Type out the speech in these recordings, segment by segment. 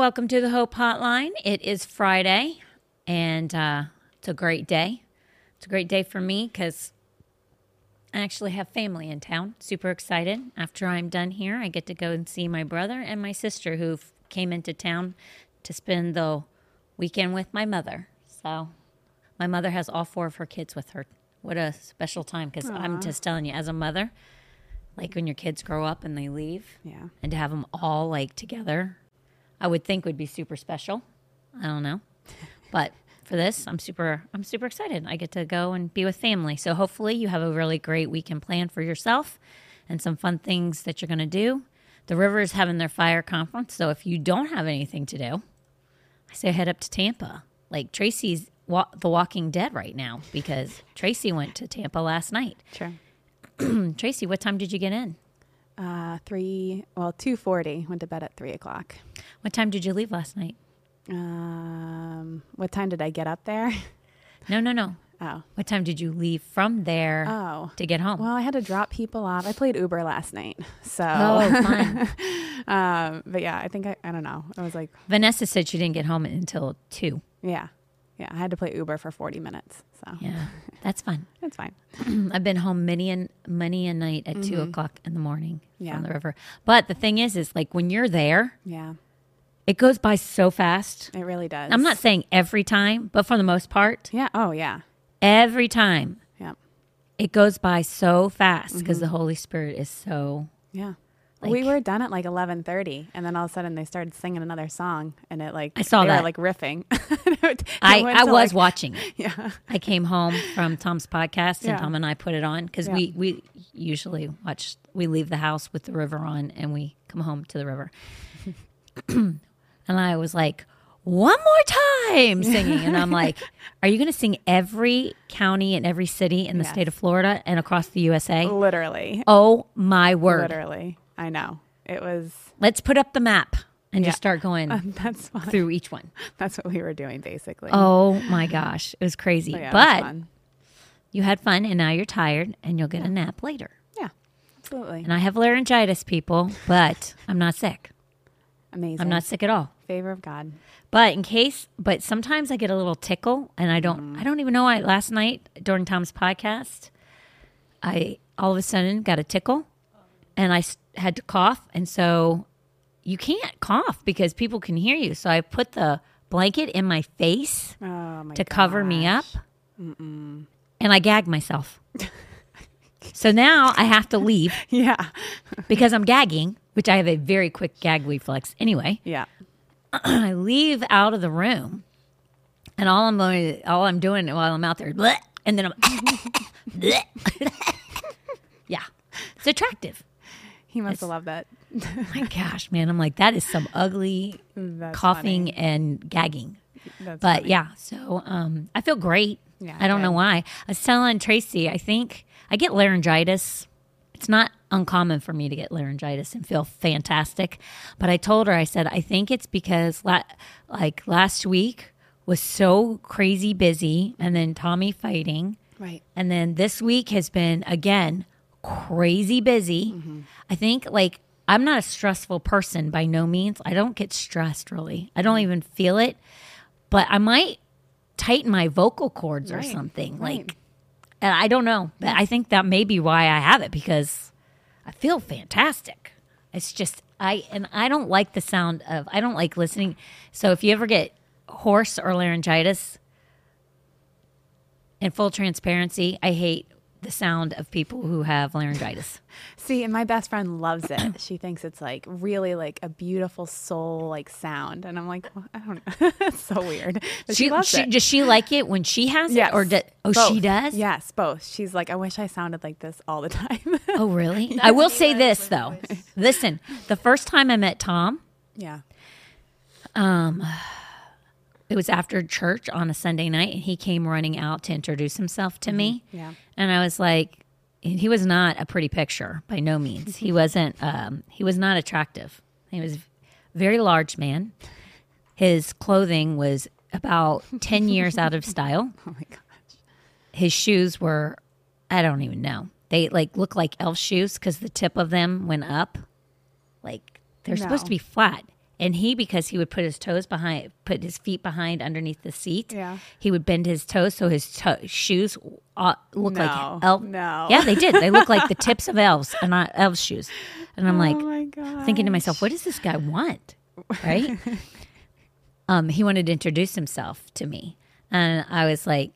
welcome to the Hope Hotline. It is Friday, and uh, it's a great day. It's a great day for me because I actually have family in town. Super excited. After I'm done here, I get to go and see my brother and my sister who came into town to spend the weekend with my mother. So, my mother has all four of her kids with her. What a special time because I'm just telling you, as a mother, like when your kids grow up and they leave, Yeah. and to have them all like together, I would think would be super special. I don't know, but for this, I'm super, I'm super excited. I get to go and be with family. So hopefully, you have a really great weekend planned for yourself, and some fun things that you're going to do. The river is having their fire conference, so if you don't have anything to do, I say head up to Tampa. Like Tracy's wa- The Walking Dead right now because Tracy went to Tampa last night. Sure. Tracy, what time did you get in? Uh, three, well, 2.40. Went to bed at 3 o'clock. What time did you leave last night? Um, what time did I get up there? No, no, no. Oh. What time did you leave from there Oh. to get home? Well, I had to drop people off. I played Uber last night. So, oh, fun. um, but yeah, I think I, I don't know. I was like, Vanessa said she didn't get home until two. yeah, yeah, I had to play Uber for 40 minutes. So Yeah, that's fun. that's fine. I've been home many and many a night at two o'clock in the morning Mm-hmm. Yeah. from the river. But the thing is, is like when you're there, Yeah, it goes by so fast. it really does. I'm not saying every time, but for the most part, Yeah. Oh, yeah. every time Yeah. it goes by so fast because Mm-hmm. the Holy Spirit is so. Yeah. Like- we were done at like 11:30 and then all of a sudden they started singing another song and it like I saw they that. were like riffing. It I, I was like- watching. Yeah. I came home from Tom's podcast and Yeah. Tom and I put it on because Yeah. we, we usually watch, we leave the house with the river on and we come home to the river. and I was like, one more time singing. And I'm like, are you going to sing every county and every city in the Yes. state of Florida and across the USA? Literally. Oh my word. Literally. I know. It was Let's put up the map and Yeah. just start going that's fun. through each one. That's what we were doing basically. Oh my gosh. It was crazy. So, yeah, it was but you had fun and now you're tired and you'll get a nap later. yeah. Absolutely. And I have laryngitis, people, but I'm not sick. Amazing. I'm not sick at all. favor of God. But in case, but sometimes I get a little tickle, and I don't. Mm-hmm. I don't even know. I last night during Tom's podcast, I all of a sudden got a tickle, and I had to cough, and so you can't cough because people can hear you. So I put the blanket in my face Oh my to cover me up, gosh. and I gagged myself. so now I have to leave Yeah. because I'm gagging, which I have a very quick gag reflex anyway. Yeah. I leave out of the room, and all I'm going, all I'm doing while I'm out there, bleh, and then I'm, bleh. yeah, it's attractive. He must have loved that. My gosh, man, I'm like that is some ugly That's coughing funny. and gagging. That's But funny. yeah, so um, I feel great. Yeah, I don't know why. I was telling Tracy, I think I get laryngitis. It's not uncommon for me to get laryngitis and feel fantastic. But I told her, I said, I think it's because la- like last week was so crazy busy, and then Tommy fighting, Right. and then this week has been again crazy busy. Mm-hmm. I think like I'm not a stressful person by no means. I don't get stressed really. I don't mm-hmm. even feel it. But I might tighten my vocal cords or something. right. Like and I don't know. But I think that may be why I have it because I feel fantastic. It's just I and I don't like the sound of I don't like listening. So if you ever get hoarse or laryngitis, in full transparency, I hate the sound of people who have laryngitis. See, and my best friend loves it. she thinks it's like really like a beautiful soul like sound, and I'm like, well, I don't know. it's so weird. But she, loves she- it. Does she like it when she has Yes. it, or do, oh, Both. she does? Yes, both. She's like, I wish I sounded like this all the time. Oh, really? I will say this though. Listen, the first time I met Tom, yeah. Um, it was after church on a Sunday night, and he came running out to introduce himself to me. Yeah. And I was like, he was not a pretty picture by no means. He wasn't. Um, he was not attractive. He was a very large man. His clothing was about ten years out of style. Oh my gosh. His shoes were, I don't even know. They like look like elf shoes because the tip of them went up. Like they're supposed to be flat. And he, because he would put his toes behind, put his feet behind underneath the seat. Yeah. He would bend his toes so his to- shoes uh, look No, like elf. no. Yeah, they did. They look like the tips of elves and not elves' shoes. And I'm like, oh my thinking to myself, what does this guy want? Right? um, he wanted to introduce himself to me. And I was like,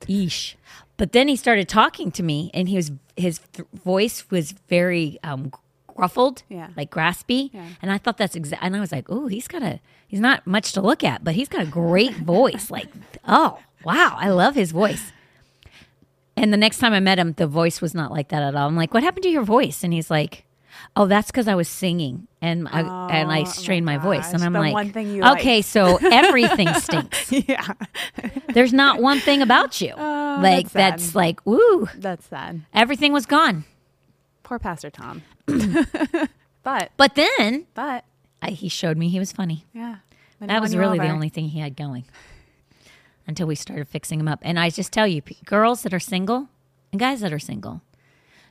"Eesh." But then he started talking to me and he was his th- voice was very um gruffled, Yeah. like graspy. Yeah. And I thought that's exact and I was like, "Oh, he's got a he's not much to look at, but he's got a great voice." Like, "Oh, wow, I love his voice." And the next time I met him, the voice was not like that at all. I'm like, "What happened to your voice?" And he's like, "Oh, that's because I was singing and I and Oh, I my strained my, voice." And I'm the like, one thing you "Okay, so everything stinks. yeah. There's not one thing about you Oh, like that's that's like, woo, That's sad. everything was gone." Poor Pastor Tom. but But then but I, he showed me he was funny. yeah. When That was really the only thing he had going until we started fixing him up. And I just tell you, p- girls that are single and guys that are single,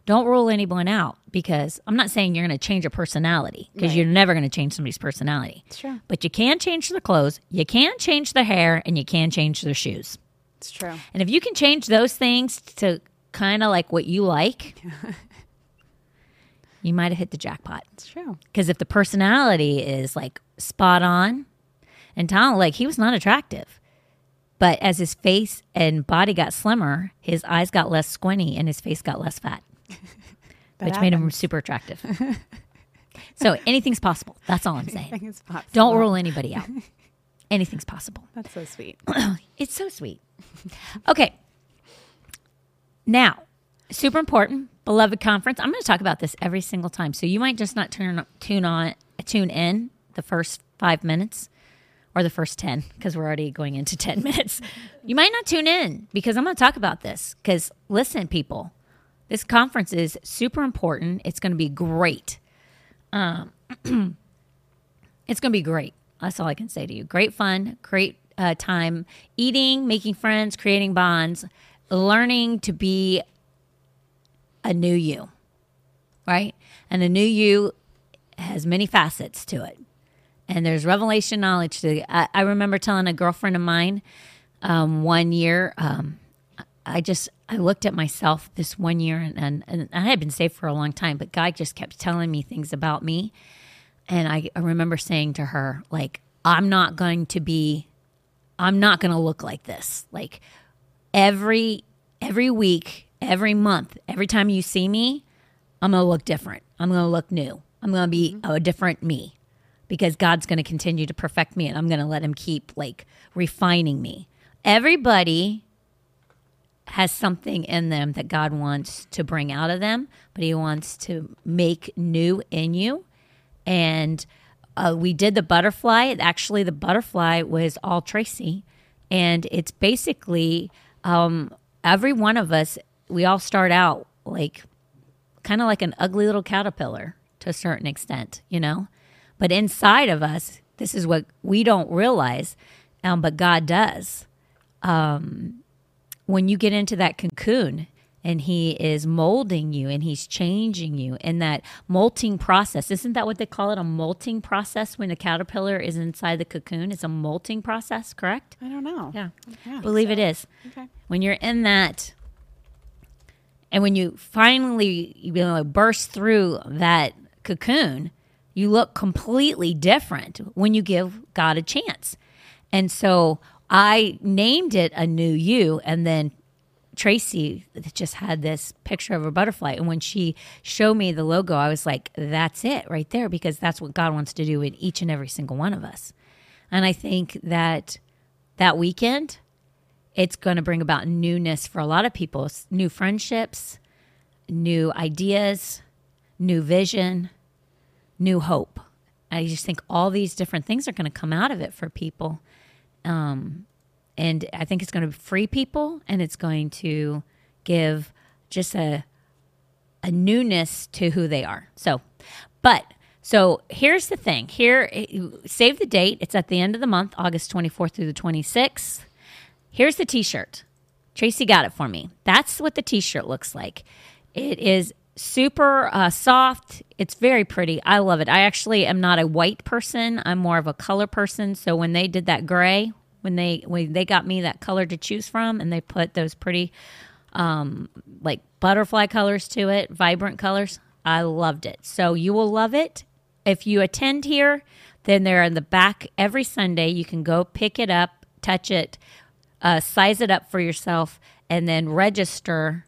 don't rule anyone out because I'm not saying you're going to change your personality because you're never going to change somebody's personality. It's true. But you can change their clothes, you can change their hair, and you can change their shoes. It's true. And if you can change those things to kind of like what you like, you might have hit the jackpot. It's true. Because if the personality is like spot on, and Tom, like he was not attractive, but as his face and body got slimmer, his eyes got less squinty and his face got less fat, which made him super attractive. so anything's possible. That's all I'm saying. Possible. Don't rule anybody out. Anything's possible. That's so sweet. It's so sweet. Okay. Now, super important, beloved conference. I'm going to talk about this every single time. So you might just not turn tune on tune in the first 5 minutes or the first 10 because we're already going into 10 minutes. You might not tune in because I'm going to talk about this cuz listen people, this conference is super important. It's going to be great. Um it's going to be great. That's all I can say to you. Great fun, great uh, time eating, making friends, creating bonds, learning to be a new you, right? And a new you has many facets to it. And there's revelation knowledge to. I, I remember telling a girlfriend of mine um, one year, um, I just I looked at myself this one year and, and, and I had been saved for a long time, but God just kept telling me things about me. And I, I remember saying to her, like, I'm not going to be, I'm not going to look like this. Like every every week, every month, every time you see me, I'm going to look different. I'm going to look new. I'm going to be a different me because God's going to continue to perfect me and I'm going to let him keep like refining me. Everybody has something in them that God wants to bring out of them, but he wants to make new in you. And uh, we did the butterfly. Actually, the butterfly was all Tracy. And it's basically um, every one of us, we all start out like kind of like an ugly little caterpillar to a certain extent, you know? But inside of us, this is what we don't realize, um, but God does. Um, when you get into that cocoon and He is molding you and He's changing you in that molting process, isn't that what they call it? A molting process when a caterpillar is inside the cocoon? It's a molting process, correct? I don't know. Yeah. Yeah, believe it is. Okay. When you're in that, and when you finally you know burst through that cocoon, you look completely different when you give God a chance. And so I named it a new you, and then Tracy just had this picture of a butterfly. And when she showed me the logo, I was like, that's it right there, because that's what God wants to do in each and every single one of us. And I think that that weekend, it's going to bring about newness for a lot of people new friendships, new ideas, new vision, new hope. I just think all these different things are going to come out of it for people. Um, and I think it's going to free people and it's going to give just a a newness to who they are. So, but so here's the thing. Here, save the date. It's at the end of the month, August 24th through the 26th. Here's the T-shirt. Tracy got it for me. That's what the T-shirt looks like. It is super uh, soft. It's very pretty. I love it. I actually am not a white person. I'm more of a color person. So when they did that gray, when they when they got me that color to choose from, and they put those pretty um, like butterfly colors to it, vibrant colors, I loved it. So you will love it if you attend here. Then they're in the back every Sunday. You can go pick it up, touch it, uh, size it up for yourself, and then register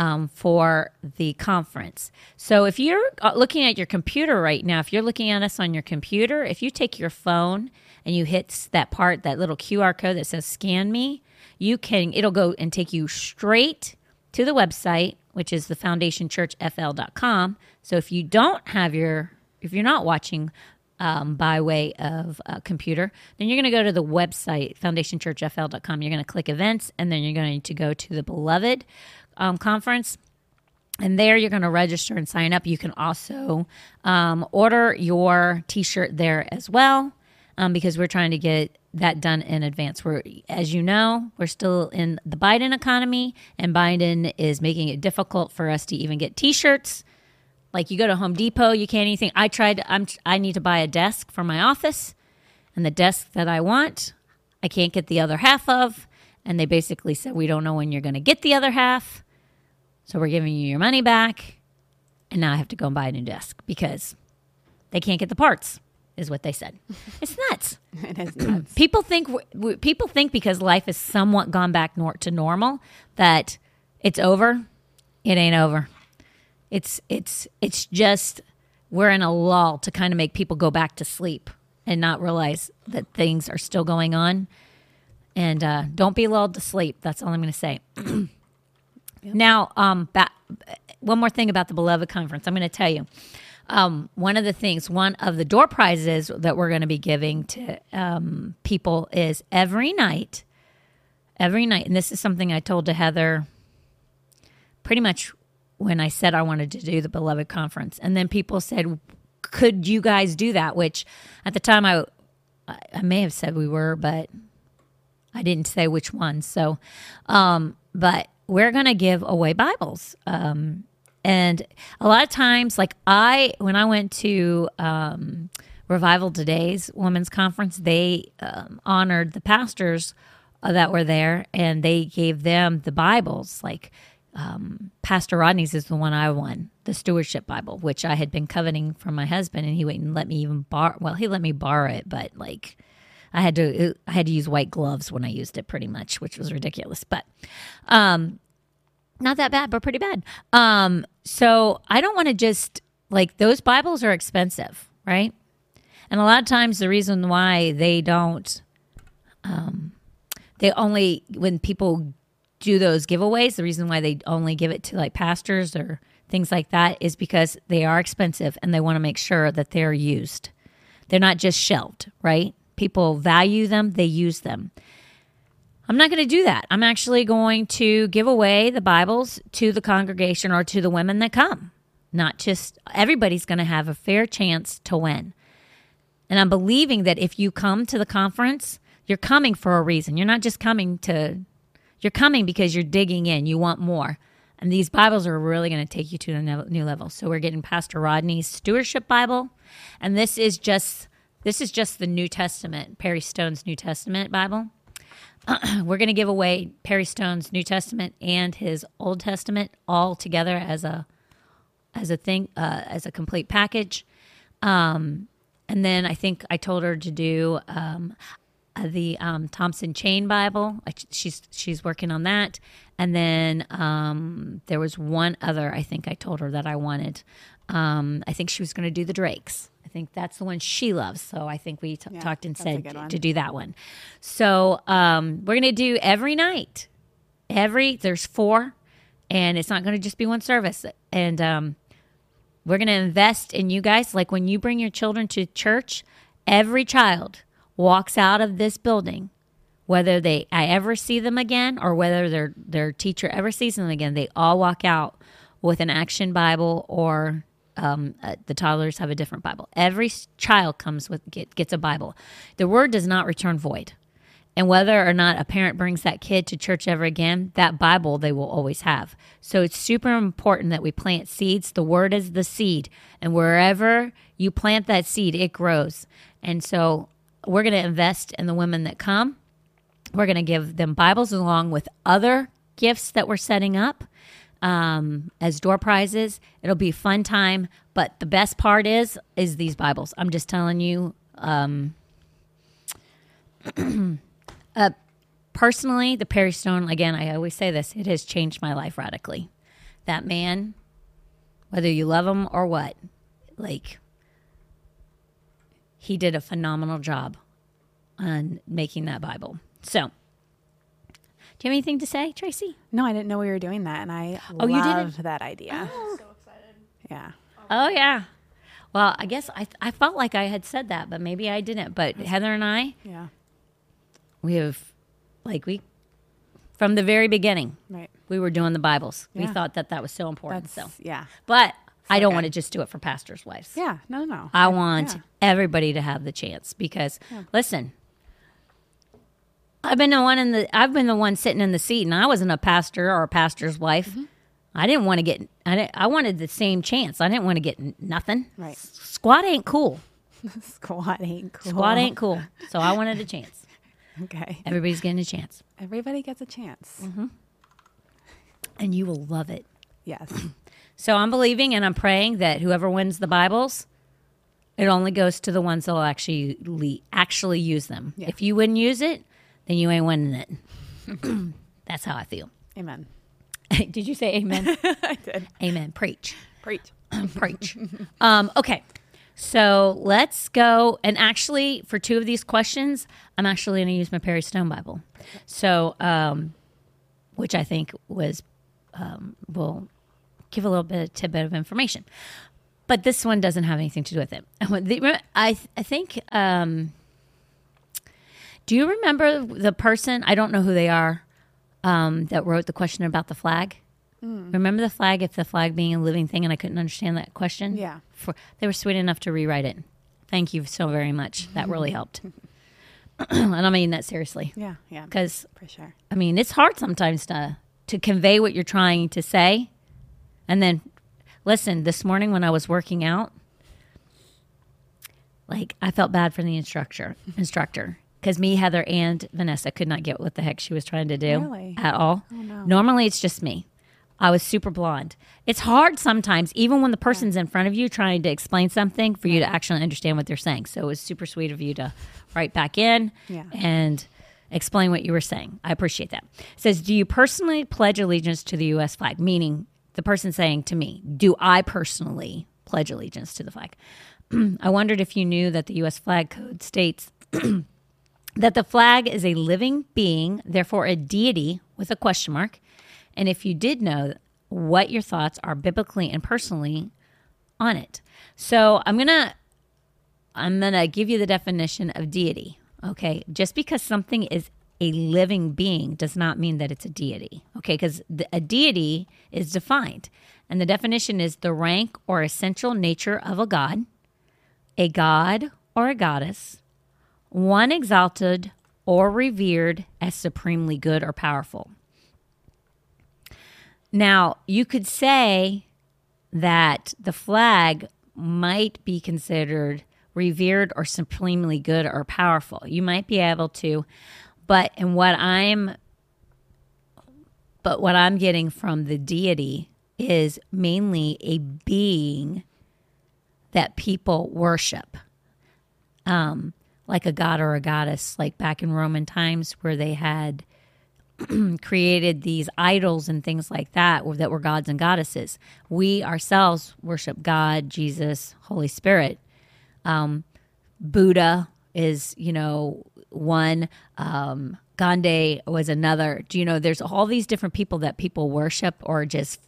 um, for the conference. So if you're uh, looking at your computer right now, if you're looking at us on your computer, if you take your phone and you hit that part, that little QR code that says scan me, you can, it'll go and take you straight to the website, which is the foundationchurchfl.com. So if you don't have your, if you're not watching um, by way of a computer, then you're going to go to the website, foundationchurchfl.com. You're going to click events, and then you're going to go to the Beloved um, conference. And there you're going to register and sign up. You can also um, order your t shirt there as well um, because we're trying to get that done in advance. We're, as you know, we're still in the Biden economy, and Biden is making it difficult for us to even get t shirts. Like you go to Home Depot, you can't anything. I tried. I'm. I need to buy a desk for my office, and the desk that I want, I can't get the other half of. And they basically said we don't know when you're going to get the other half, so we're giving you your money back. And now I have to go and buy a new desk because they can't get the parts. Is what they said. It's nuts. It is nuts. people think people think because life has somewhat gone back nor- to normal that it's over. It ain't over. It's it's it's just we're in a lull to kind of make people go back to sleep and not realize that things are still going on. And uh, don't be lulled to sleep. That's all I'm going to say. Now, um, one more thing about the Beloved Conference. I'm going to tell you. Um, one of the things, one of the door prizes that we're going to be giving to um, people is every night, every night, and this is something I told to Heather pretty much when I said I wanted to do the Beloved Conference. And then people said, Could you guys do that? Which at the time I, I may have said we were, but I didn't say which one. So, um, but we're going to give away Bibles. Um, and a lot of times, like I, when I went to um, Revival Today's Women's Conference, they um, honored the pastors uh, that were there and they gave them the Bibles. Like um, Pastor Rodney's is the one I won, the Stewardship Bible, which I had been coveting from my husband, and he wouldn't let me even borrow. Well, he let me borrow it, but like I had to, I had to use white gloves when I used it, pretty much, which was ridiculous. But um, not that bad, but pretty bad. Um, so I don't want to just like those Bibles are expensive, right? And a lot of times the reason why they don't, um, they only when people do those giveaways, the reason why they only give it to like pastors or things like that is because they are expensive and they want to make sure that they're used. They're not just shelved, right? People value them, they use them. I'm not going to do that. I'm actually going to give away the Bibles to the congregation or to the women that come. Not just everybody's going to have a fair chance to win. And I'm believing that if you come to the conference, you're coming for a reason. You're not just coming to, you're coming because you're digging in. You want more. And these Bibles are really going to take you to a new level. So we're getting Pastor Rodney's Stewardship Bible. And this is just, this is just the New Testament, Perry Stone's New Testament Bible. we're going to give away Perry Stone's New Testament and his Old Testament all together as a as a thing uh, as a complete package. Um, and then I think I told her to do um, the um, Thompson Chain Bible. I, she's she's working on that. And then um, there was one other I think I told her that I wanted. Um, I think she was going to do the Dake's. I think that's the one she loves. So I think we t- Yeah, talked and said to, to do that one. So um, we're going to do every night. Every there's four, and it's not going to just be one service. And um, we're going to invest in you guys. Like when you bring your children to church, every child walks out of this building, whether they I ever see them again or whether their their teacher ever sees them again, they all walk out with an action Bible or um, uh, the toddlers have a different Bible. Every child comes with get, gets a Bible. The word does not return void. And whether or not a parent brings that kid to church ever again, that Bible they will always have. So it's super important that we plant seeds. The word is the seed. And wherever you plant that seed, it grows. And so we're going to invest in the women that come. We're going to give them Bibles along with other gifts that we're setting up um, as door prizes. It'll be a fun time. But the best part is is these Bibles. I'm just telling you. Um, uh, personally, the Perry Stone. Again, I always say this. It has changed my life radically. That man, whether you love him or what, like he did a phenomenal job on making that Bible. So, do you have anything to say, Tracy? No, I didn't know we were doing that, and I Oh, you didn't? that idea. Oh. So excited. Yeah. Oh yeah. Well, I guess I I felt like I had said that, but maybe I didn't. But Heather and I, Yeah. we have like we from the very beginning, Right. we were doing the Bibles. We thought that that was so important. That's so, yeah. but I don't good. want to just do it for pastors' wives. Yeah. No, no. I want Yeah. everybody to have the chance because listen, I've been the one in the I've been the one sitting in the seat, and I wasn't a pastor or a pastor's wife. Mm-hmm. I didn't want to get. I didn't, I wanted the same chance. I didn't want to get nothing. Right. Squat ain't cool. Squat ain't cool. Squat ain't cool. So I wanted a chance. Okay. Everybody's getting a chance, Everybody gets a chance. Mm-hmm. and you will love it. Yes. So I'm believing and I'm praying that whoever wins the Bibles, it only goes to the ones that'll actually actually use them. Yeah. If you wouldn't use it, then you ain't winning it. That's how I feel. Amen. did you say amen? I did. amen. Preach. Preach. Preach. um, okay. So let's go. And actually, for two of these questions, I'm actually going to use my Perry Stone Bible. So, um, which I think was, um, will give a little bit of tidbit of information. But this one doesn't have anything to do with it. I, I think, um, do you remember the person? I don't know who they are um, that wrote the question about the flag. Remember the flag? If the flag being a living thing, and I couldn't understand that question. Yeah. For, they were sweet enough to rewrite it. Thank you so very much. That really helped. and I mean that seriously, Yeah. Yeah. because For sure. I mean it's hard sometimes to to convey what you're trying to say, and then listen. This morning when I was working out, like I felt bad for the instructor instructor because me, Heather, and Vanessa could not get what the heck she was trying to do Really? at all. Oh, no. Normally, it's just me. I was super blonde. It's hard sometimes, even when the person's in front of you trying to explain something, for you to actually understand what they're saying. So it was super sweet of you to write back in Yeah. and explain what you were saying. I appreciate that. It says, Do you personally pledge allegiance to the U.S. flag? Meaning the person saying to me, Do I personally pledge allegiance to the flag? I wondered if you knew that the U.S. flag code states that the flag is a living being, therefore a deity with a question mark. And if you did know what your thoughts are biblically and personally on it. So I'm going to I'm going to give you the definition of deity. Okay? Just because something is a living being does not mean that it's a deity. Okay? Cuz a deity is defined. And the definition is the rank or essential nature of a god, a god or a goddess, one exalted or revered as supremely good or powerful. Now, you could say that the flag might be considered revered or supremely good or powerful. You might be able to, but in what I'm but what I'm getting from the deity is mainly a being that people worship. Um, like a god or a goddess, like back in Roman times where they had created these idols and things like that that were gods and goddesses. We ourselves worship God, Jesus, Holy Spirit. Um, Buddha is, you know, one. Um, Gandhi was another. Do you know? There's all these different people that people worship or just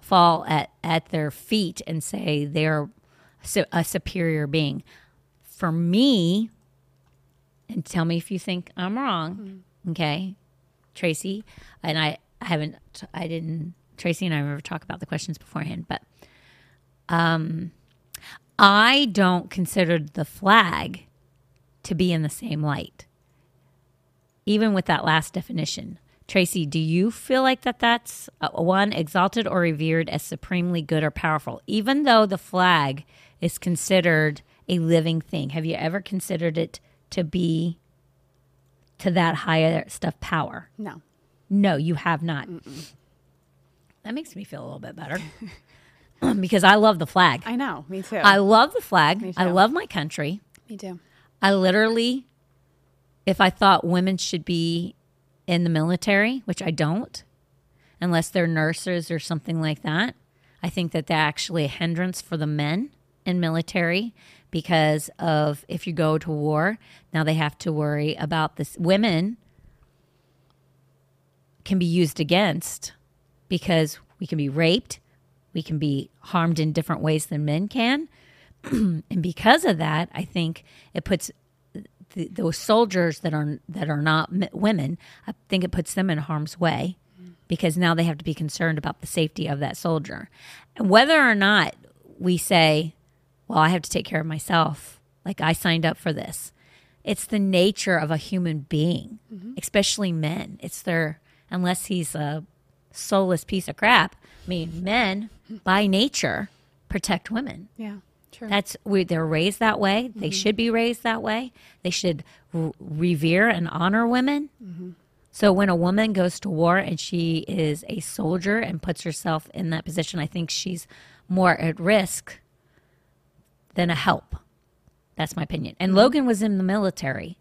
fall at at their feet and say they're a superior being. For me, and tell me if you think I'm wrong. Okay, Tracy, and I, I haven't, I didn't, Tracy and I never talk about the questions beforehand, but um, I don't consider the flag to be in the same light. even with that last definition. Tracy, do you feel like that that's uh, one exalted or revered as supremely good or powerful, even though the flag is considered a living thing? Have you ever considered it to be to that higher stuff power? No. No, you have not. That makes me feel a little bit better because I love the flag. I know. Me too. I love the flag. I love my country. me too. I literally, if I thought women should be in the military, which I don't, unless they're nurses or something like that, I think that they're actually a hindrance for the men in military because of if you go to war, now they have to worry about this. Women can be used against because we can be raped, we can be harmed in different ways than men can. and because of that, I think it puts the, those soldiers that are that are not women. I think it puts them in harm's way because now they have to be concerned about the safety of that soldier, and whether or not we say, "Well, I have to take care of myself," like I signed up for this. It's the nature of a human being, mm-hmm. especially men. It's their unless he's a soulless piece of crap. I mean, mm-hmm. men by nature protect women. Yeah. That's we, they're raised that way. They mm-hmm. should be raised that way. They should r- revere and honor women. Mm-hmm. So when a woman goes to war and she is a soldier and puts herself in that position, I think she's more at risk than a help. That's my opinion. And mm-hmm. Logan was in the military,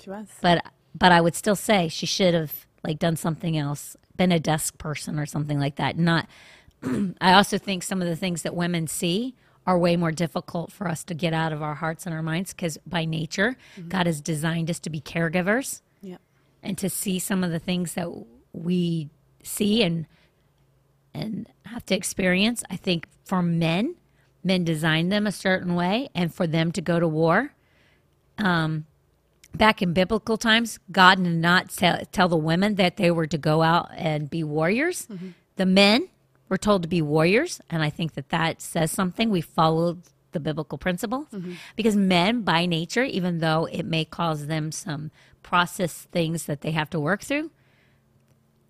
she was. but but I would still say she should have like done something else, been a desk person or something like that. Not. I also think some of the things that women see are way more difficult for us to get out of our hearts and our minds because by nature, God has designed us to be caregivers Yep. and to see some of the things that we see and and have to experience. I think for men, men design them a certain way, and for them to go to war. Um, back in biblical times, God did not tell, tell the women that they were to go out and be warriors. The men were told to be warriors, and I think that that says something. We followed the biblical principles mm-hmm. because men, by nature, even though it may cause them some process things that they have to work through,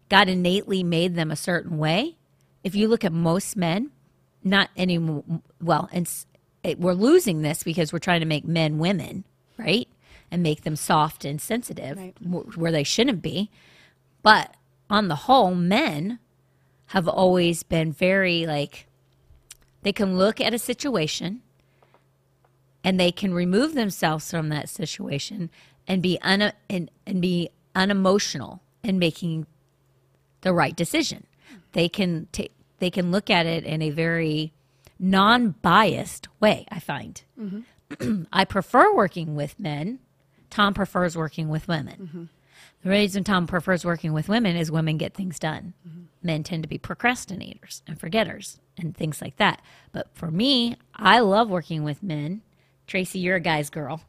God innately made them a certain way. If you look at most men, not any well, and it, we're losing this because we're trying to make men women, right, and make them soft and sensitive Right. wh- where they shouldn't be. But on the whole, men have always been very like they can look at a situation and they can remove themselves from that situation and be un- and, and be unemotional in making the right decision. They can take they can look at it in a very non-biased way, I find. Mm-hmm. I prefer working with men. Tom prefers working with women. Mm-hmm. The reason Tom prefers working with women is women get things done. Mm-hmm. Men tend to be procrastinators and forgetters and things like that. But for me, I love working with men. Tracy, you're a guy's girl.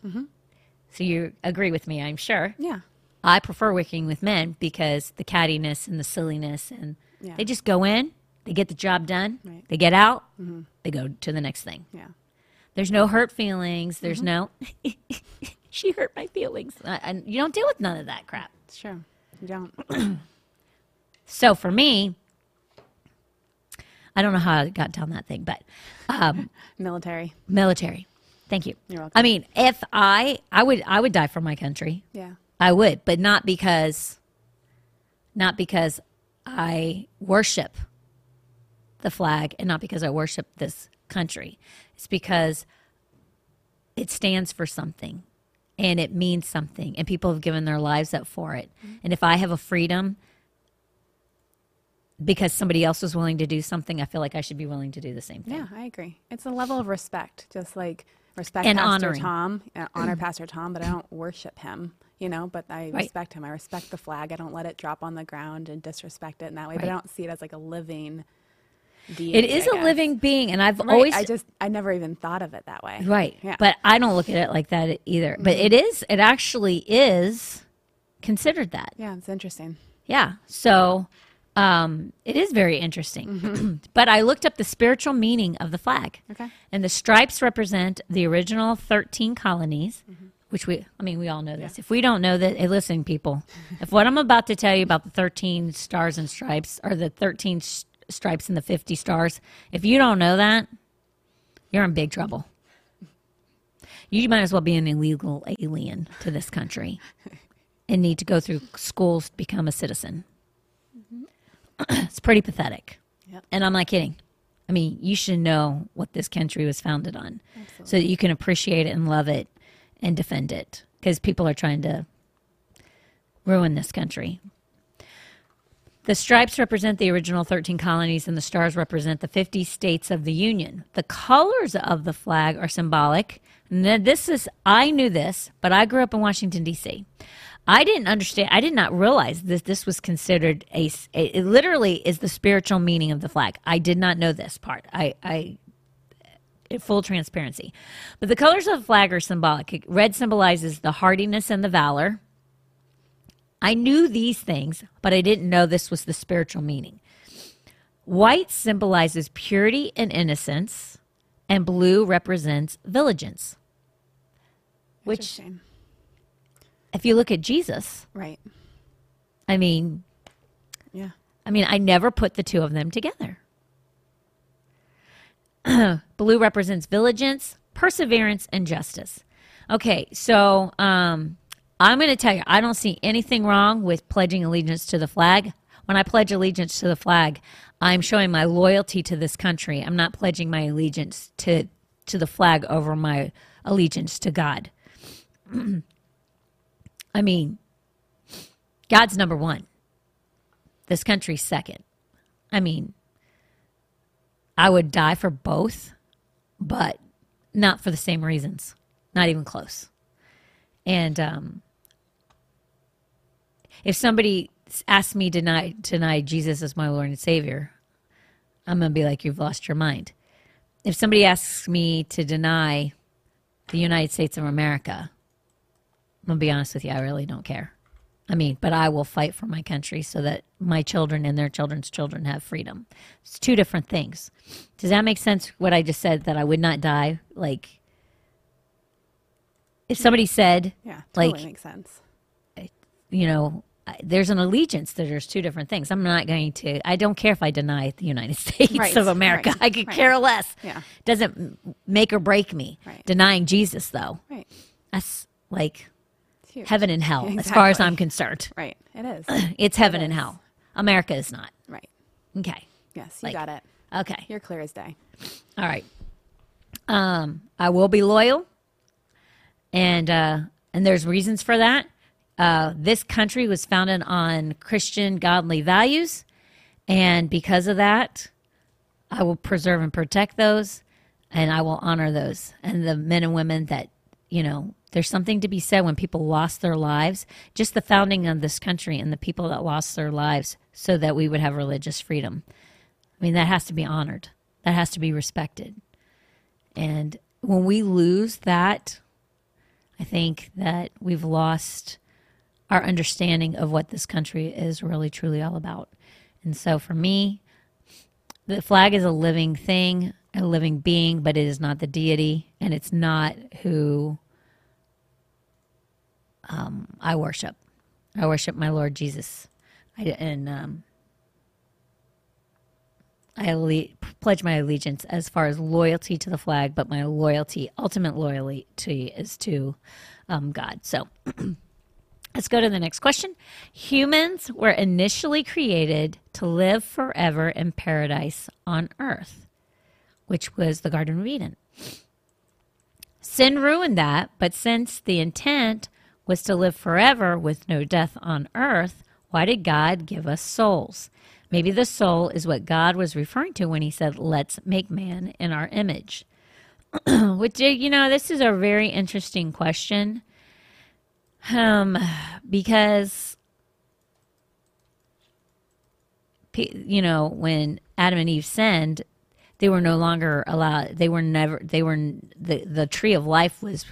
So you agree with me, I'm sure. Yeah. I prefer working with men because the cattiness and the silliness and Yeah. they just go in, they get the job done, Right. they get out, they go to the next thing. Yeah. There's no hurt feelings. There's no, Mm-hmm. she hurt my feelings. And you don't deal with none of that crap. Sure. You don't. So for me, I don't know how I got down that thing, but um, Military. military. Thank you. You're welcome. I mean, if I, I would, I would die for my country. Yeah. I would, but not because not because I worship the flag and not because I worship this country. It's because it stands for something and it means something and people have given their lives up for it. And if I have a freedom because somebody else was willing to do something, I feel like I should be willing to do the same thing. Yeah, I agree. It's a level of respect, just like respect And Pastor honoring. Tom, uh, honor Pastor Tom, but I don't worship him, you know. But I Right. respect him. I respect the flag. I don't let it drop on the ground and disrespect it in that way. But I don't see it as like a living deity. it is a living being and I've Right. always I just I never even thought of it that way. Right. Yeah. But I don't look at it like that either. But it is, it actually is considered that. yeah, it's interesting. Yeah. So um, it is very interesting. but I looked up the spiritual meaning of the flag. Okay. And the stripes represent the original 13 colonies which we, I mean, we all know this. If we don't know that, hey, listen, people, if what I'm about to tell you about the 13 stars and stripes or the 13 s- stripes and the 50 stars, if you don't know that, you're in big trouble. You might as well be an illegal alien to this country and need to go through schools to become a citizen. it's pretty pathetic. Yep. And I'm not kidding. I mean, you should know what this country was founded on so that you can appreciate it and love it and defend it because people are trying to ruin this country. The stripes represent the original 13 colonies, and the stars represent the 50 states of the Union. The colors of the flag are symbolic. Now, this is, I knew this, but I grew up in Washington, D.C. I didn't understand, I did not realize that this was considered a. it literally is the spiritual meaning of the flag. I did not know this part. I, I in full transparency. But the colors of the flag are symbolic. Red symbolizes the hardiness and the valor. I knew these things, but I didn't know this was the spiritual meaning. White symbolizes purity and innocence, and blue represents vigilance. Which. If you look at Jesus, Right. I mean, Yeah. I mean, I never put the two of them together. Blue represents vigilance, perseverance, and justice. Okay, so um, I'm going to tell you, I don't see anything wrong with pledging allegiance to the flag. When I pledge allegiance to the flag, I'm showing my loyalty to this country. I'm not pledging my allegiance to to the flag over my allegiance to God. I mean, God's number one this country's second. I mean, I would die for both, but not for the same reasons. Not even close. And um, if somebody asks me to deny, deny Jesus as my Lord and Savior, I'm going to be like, you've lost your mind. If somebody asks me to deny the United States of America, To be honest with you, I really don't care. I mean, but I will fight for my country so that my children and their children's children have freedom. It's two different things. Does that make sense? What I just said that I would not die? Like, if somebody said, Yeah. Totally Like- makes sense. you know, there's an allegiance, that there's two different things. I'm not going to, I don't care if I deny the United States Right, of America. right, I could right. care less. Yeah. Doesn't make or break me. Right. Denying Jesus, though, Right. that's like huge. heaven and hell, as far as I'm concerned. Right. It is. It's heaven and is. hell. America is not. right. Okay. Yes. You Like- got it. Okay. You're clear as day. All right. Um, I will be loyal, and uh, and there's reasons for that. Uh, this country was founded on Christian godly values, and because of that, I will preserve and protect those, and I will honor those and the men and women that you know. There's something to be said when people lost their lives, just the founding of this country and the people that lost their lives so that we would have religious freedom. I mean, that has to be honored. That has to be respected. And when we lose that, I think that we've lost our understanding of what this country is really truly all about. And so for me, the flag is a living thing, a living being, but it is not the deity and it's not who um, I worship. I worship my Lord Jesus. I, and um, I alle- pledge my allegiance as far as loyalty to the flag, but my loyalty, ultimate loyalty, is to um, God. So let's go to the next question. Humans were initially created to live forever in paradise on earth, which was the Garden of Eden. Sin ruined that, but since the intent was to live forever with no death on earth, why did God give us souls? Maybe the soul is what God was referring to when he said, Let's make man in our image. Which, you know, this is a very interesting question. Um, because, you know, when Adam and Eve sinned, they were no longer allowed, they were never, they were, the, the tree of life was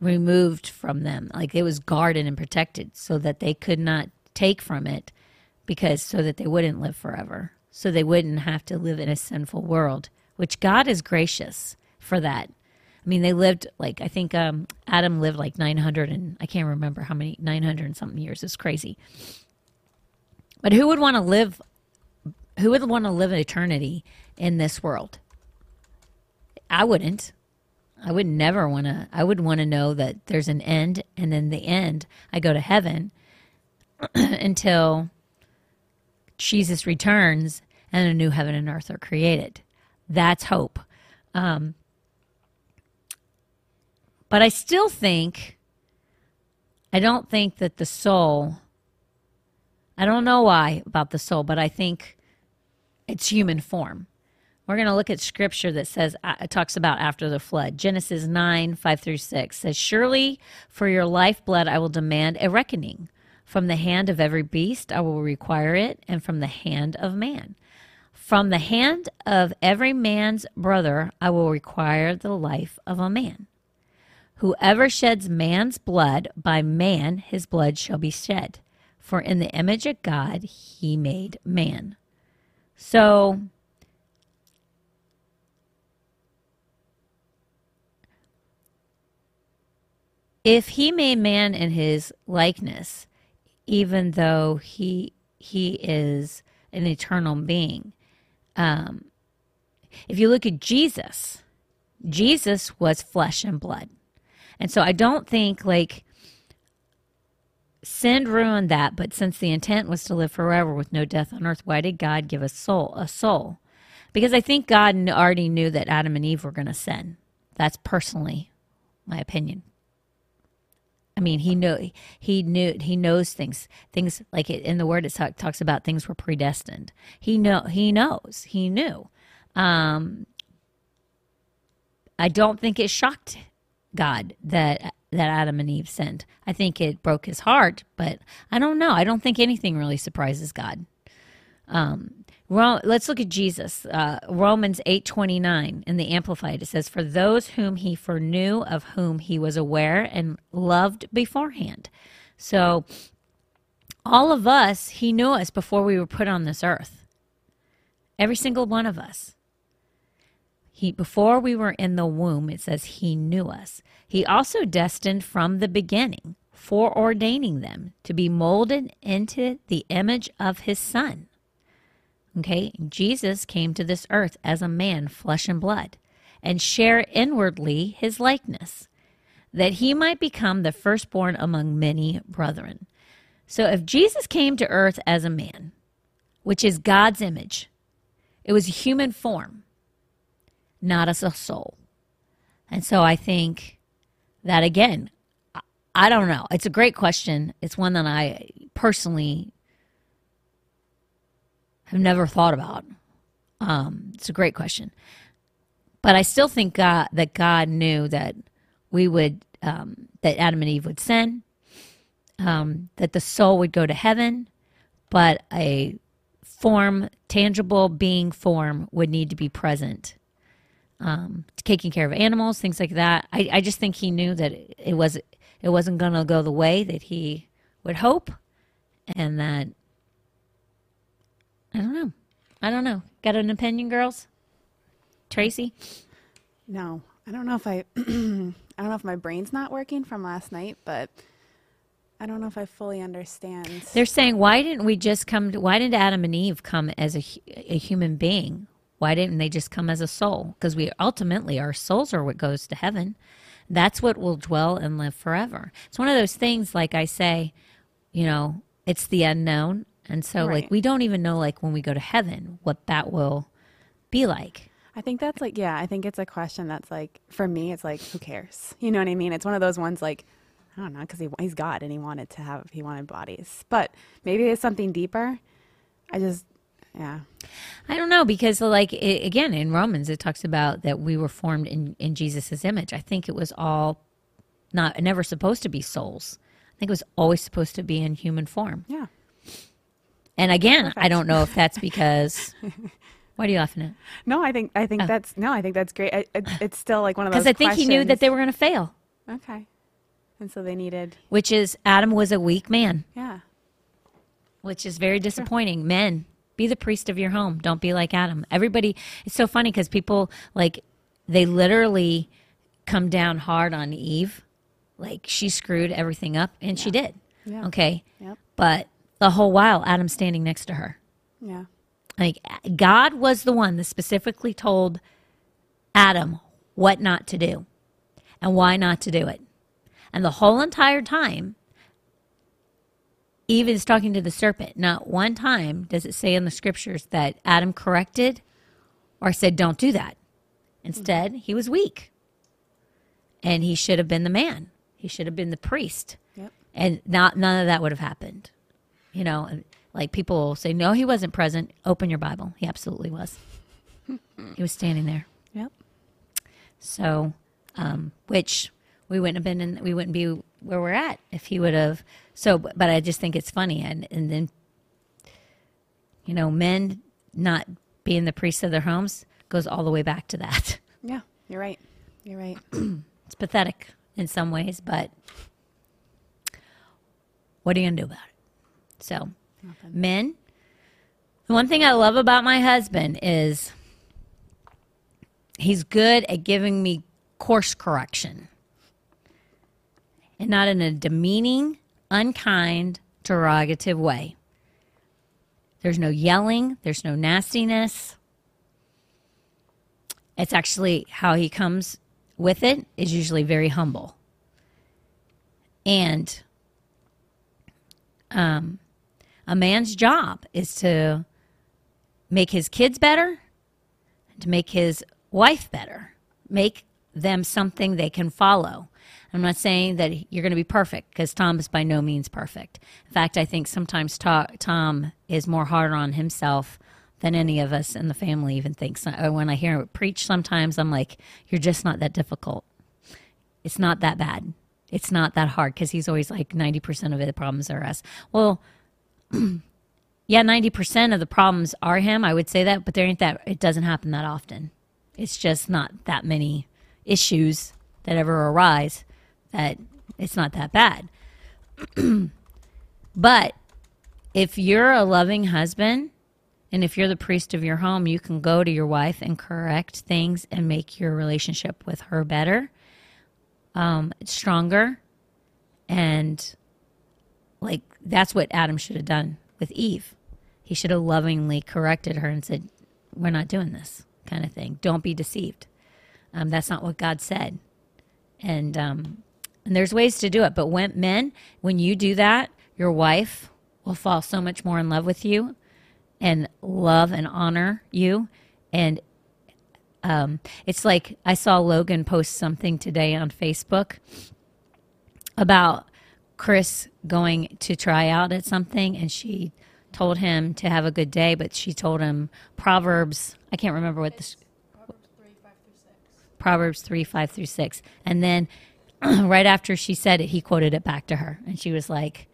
removed from them. Like it was guarded and protected so that they could not take from it because so that they wouldn't live forever. So they wouldn't have to live in a sinful world, which God is gracious for that. I mean, they lived like I think um, Adam lived like 900 and I can't remember how many 900 and something years. It's crazy. But who would want to live? Who would want to live an eternity in this world? I wouldn't. I would never want to. I would want to know that there's an end, and then the end, I go to heaven until Jesus returns and a new heaven and earth are created. That's hope. Um, but I still think, I don't think that the soul, I don't know why about the soul, but I think it's human form. We're going to look at scripture that says, uh, talks about after the flood. Genesis 9, 5 through 6 says, Surely for your lifeblood I will demand a reckoning. From the hand of every beast I will require it, and from the hand of man. From the hand of every man's brother I will require the life of a man. Whoever sheds man's blood, by man his blood shall be shed. For in the image of God he made man. So, if he made man in his likeness, even though he he is an eternal being, um, if you look at Jesus, Jesus was flesh and blood, and so I don't think like sin ruined that. But since the intent was to live forever with no death on earth, why did God give a soul a soul? Because I think God already knew that Adam and Eve were going to sin. That's personally my opinion. I mean, he knew he knew he knows things. Things like it, in the word it talk, talks about things were predestined. He know he knows he knew. Um, I don't think it shocked God that that Adam and Eve sinned. I think it broke his heart, but I don't know. I don't think anything really surprises God. Um, let's look at Jesus. Uh, Romans 8:29 in the Amplified it says for those whom he foreknew of whom he was aware and loved beforehand. So all of us, he knew us before we were put on this earth. Every single one of us. He before we were in the womb, it says he knew us. He also destined from the beginning, foreordaining them to be molded into the image of his son Okay, Jesus came to this earth as a man, flesh and blood, and share inwardly his likeness, that he might become the firstborn among many brethren. So if Jesus came to earth as a man, which is God's image, it was a human form, not as a soul. And so I think that again, I don't know. It's a great question. It's one that I personally have never thought about. Um, it's a great question, but I still think God that God knew that we would um, that Adam and Eve would sin, um, that the soul would go to heaven, but a form, tangible being form, would need to be present. Um, taking care of animals, things like that. I, I just think he knew that it was it wasn't going to go the way that he would hope, and that I don't know. I don't know. Got an opinion, girls? Tracy? No, I don't know if I. I don't know if my brain's not working from last night, but I don't know if I fully understand. They're saying, why didn't we just come? To, why didn't Adam and Eve come as a, a human being? Why didn't they just come as a soul? Because we ultimately, our souls are what goes to heaven. That's what will dwell and live forever. It's one of those things, like I say, you know, it's the unknown. And so right. like we don't even know like when we go to heaven what that will be like. I think that's like yeah, I think it's a question that's like for me it's like who cares? You know what I mean? It's one of those ones like I don't know because he, he's God and he wanted to have he wanted bodies, but maybe it's something deeper. I just yeah. I don't know because like it, again in Romans it talks about that we were formed in in Jesus's image. I think it was all not never supposed to be souls. I think it was always supposed to be in human form. Yeah. And again, Perfect. I don't know if that's because. Why are you laughing at? No, I think I think oh. that's no, I think that's great. I, it, it's still like one of those. Because I think questions. he knew that they were going to fail. Okay, and so they needed. Which is Adam was a weak man. Yeah. Which is very disappointing. Sure. Men, be the priest of your home. Don't be like Adam. Everybody. It's so funny because people like they literally come down hard on Eve. Like she screwed everything up, and she did. Yeah. Okay. Yep. But the whole while, Adam's standing next to her. Yeah. Like God was the one that specifically told Adam what not to do and why not to do it. And the whole entire time, Eve is talking to the serpent. Not one time does it say in the scriptures that Adam corrected or said, don't do that. Instead, he was weak. And he should have been the man. He should have been the priest. Yep. And not none of that would have happened. You know, like people will say, no, he wasn't present. Open your Bible. He absolutely was. he was standing there. Yep. So, um, which we wouldn't have been in, we wouldn't be where we're at if he would have. So, but but I just think it's funny. And, and then, you know, men not being the priests of their homes goes all the way back to that. Yeah. You're right. You're right. It's pathetic in some ways, but what are you going to do about it? So, men, the one thing I love about my husband is he's good at giving me course correction and not in a demeaning, unkind, derogative way. There's no yelling, there's no nastiness. It's actually how he comes with it is usually very humble. And um, a man's job is to make his kids better, to make his wife better, make them something they can follow. I'm not saying that you're going to be perfect because Tom is by no means perfect. In fact, I think sometimes Tom is more hard on himself than any of us in the family even thinks. When I hear him preach, sometimes I'm like, you're just not that difficult. It's not that bad. It's not that hard because he's always like 90% of the problems are us. Well, yeah, 90% of the problems are him. I would say that, but there ain't that, it doesn't happen that often. It's just not that many issues that ever arise that it's not that bad. but if you're a loving husband and if you're the priest of your home, you can go to your wife and correct things and make your relationship with her better, um, stronger. And like that's what Adam should have done with Eve. He should have lovingly corrected her and said, We're not doing this kind of thing. Don't be deceived. Um, that's not what God said. And um, and there's ways to do it. But when men, when you do that, your wife will fall so much more in love with you and love and honor you. And um, it's like I saw Logan post something today on Facebook about Chris going to try out at something, and she told him to have a good day, but she told him Proverbs. I can't remember what this. Proverbs 3, 5 through 6. And then right after she said it, he quoted it back to her. And she was like,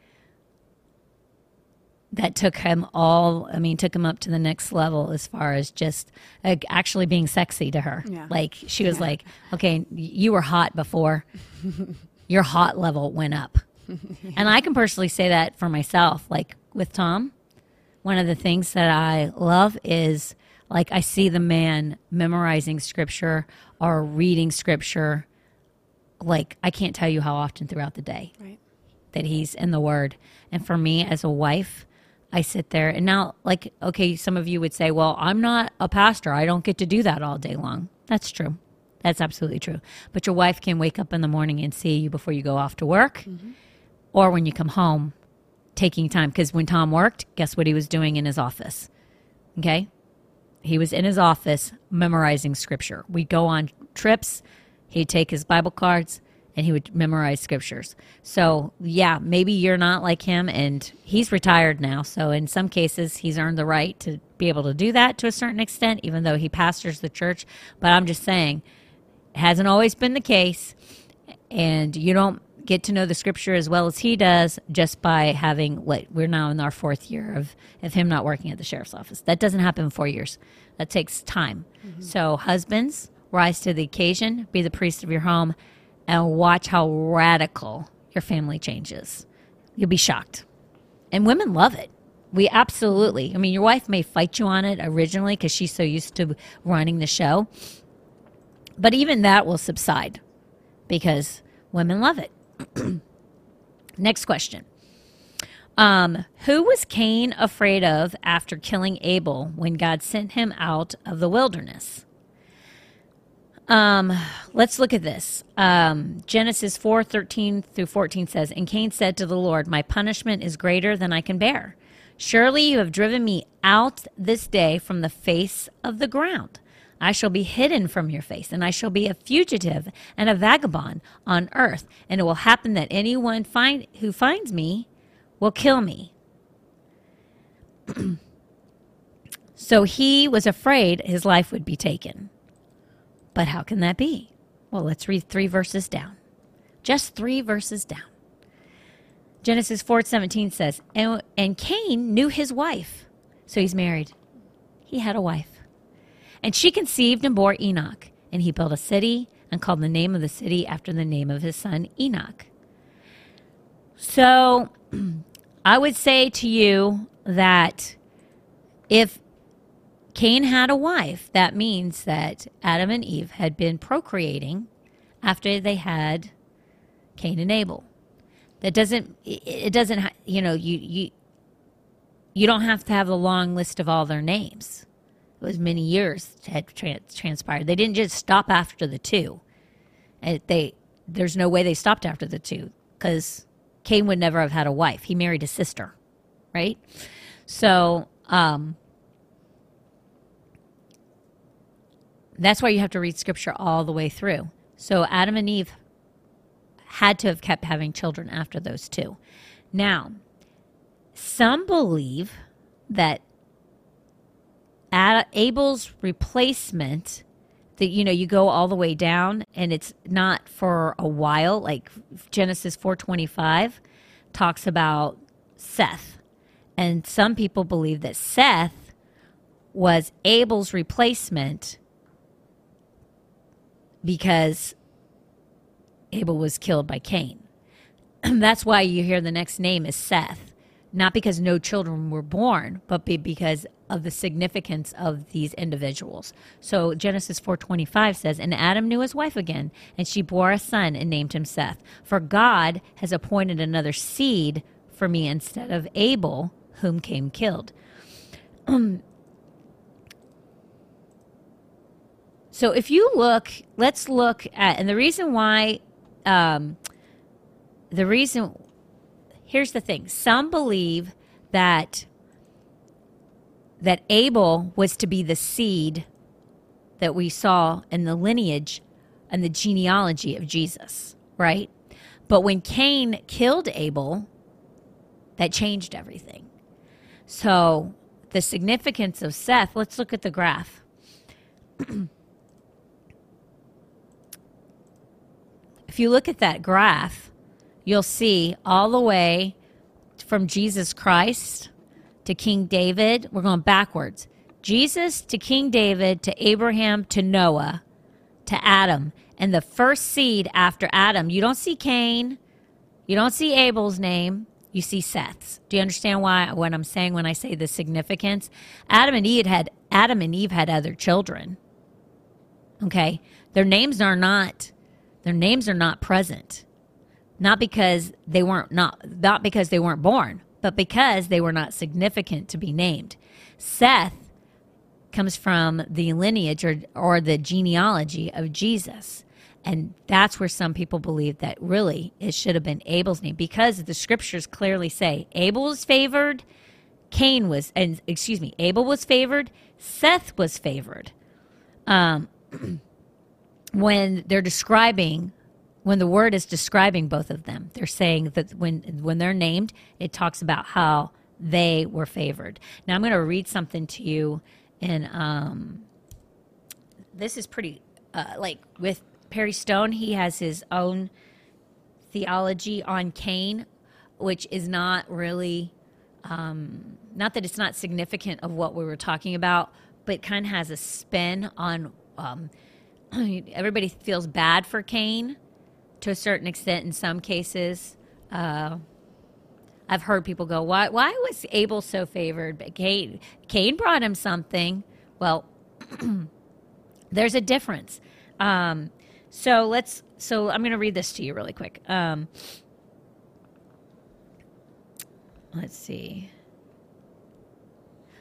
that took him all, I mean, took him up to the next level as far as just uh, actually being sexy to her. Yeah. Like, she was like, okay, you were hot before, your hot level went up. And I can personally say that for myself. Like with Tom, one of the things that I love is like I see the man memorizing scripture or reading scripture. Like I can't tell you how often throughout the day Right. that he's in the word. And for me as a wife, I sit there and now, like, okay, some of you would say, well, I'm not a pastor. I don't get to do that all day long. That's true. That's absolutely true. But your wife can wake up in the morning and see you before you go off to work mm-hmm. Or when you come home taking time. Because when Tom worked, guess what he was doing in his office? Okay. He was in his office memorizing scripture. We'd go on trips, he'd take his Bible cards and he would memorize scriptures. So, yeah, maybe you're not like him and he's retired now. So, in some cases, he's earned the right to be able to do that to a certain extent, even though he pastors the church. But I'm just saying, it hasn't always been the case. And you don't get to know the scripture as well as he does just by having what we're now in our fourth year of, of him not working at the sheriff's office. That doesn't happen in four years. That takes time. Mm-hmm. So, husbands, rise to the occasion, be the priest of your home, and watch how radical your family changes. You'll be shocked. And women love it. We absolutely, I mean, your wife may fight you on it originally because she's so used to running the show, but even that will subside because women love it. Next question. Um, who was Cain afraid of after killing Abel when God sent him out of the wilderness? Um, let's look at this. Um, Genesis 4 13 through 14 says, And Cain said to the Lord, My punishment is greater than I can bear. Surely you have driven me out this day from the face of the ground. I shall be hidden from your face, and I shall be a fugitive and a vagabond on earth. And it will happen that anyone find, who finds me will kill me. so he was afraid his life would be taken. But how can that be? Well, let's read three verses down. Just three verses down. Genesis 4:17 says, and, and Cain knew his wife. So he's married. He had a wife. And she conceived and bore Enoch, and he built a city and called the name of the city after the name of his son Enoch. So I would say to you that if Cain had a wife, that means that Adam and Eve had been procreating after they had Cain and Abel. That doesn't it doesn't you know you you you don't have to have a long list of all their names. Was many years had trans- transpired. They didn't just stop after the two. And they there's no way they stopped after the two because Cain would never have had a wife. He married a sister, right? So, um, that's why you have to read scripture all the way through. So, Adam and Eve had to have kept having children after those two. Now, some believe that Abel's replacement that you know you go all the way down and it's not for a while like genesis 425 talks about seth. And some people believe that seth was abel's replacement because abel was killed by cain. That's why you hear the next name is seth. Not because no children were born, but because of the significance of these individuals. So Genesis 4:25 says, "And Adam knew his wife again, and she bore a son and named him Seth. For God has appointed another seed for me instead of Abel, whom Cain killed." so if you look, let's look at, and the reason why, um, the reason here's the thing some believe that that Abel was to be the seed that we saw in the lineage and the genealogy of Jesus, right? But when Cain killed Abel, that changed everything. So, the significance of Seth, let's look at the graph. if you look at that graph, you'll see all the way from Jesus Christ to King David. We're going backwards. Jesus to King David to Abraham to Noah to Adam. And the first seed after Adam, you don't see Cain, you don't see Abel's name, you see Seth's. Do you understand why what I'm saying when I say the significance? Adam and Eve had Adam and Eve had other children. Okay? Their names are not their names are not present not because they weren't not not because they weren't born, but because they were not significant to be named. Seth comes from the lineage or, or the genealogy of Jesus. And that's where some people believe that really it should have been Abel's name because the scriptures clearly say Abel was favored, Cain was, and excuse me, Abel was favored, Seth was favored. Um, when they're describing when the word is describing both of them. They're saying that when when they're named, it talks about how they were favored. Now I'm going to read something to you, and um, this is pretty uh, like with Perry Stone. He has his own theology on Cain, which is not really um, not that it's not significant of what we were talking about, but kind of has a spin on. Um, everybody feels bad for Cain to a certain extent in some cases. Uh, I've heard people go, "Why? Why was Abel so favored?" But Cain, Cain brought him something. Well, there's a difference. Um, So let's. So I'm going to read this to you really quick. Um, let's see.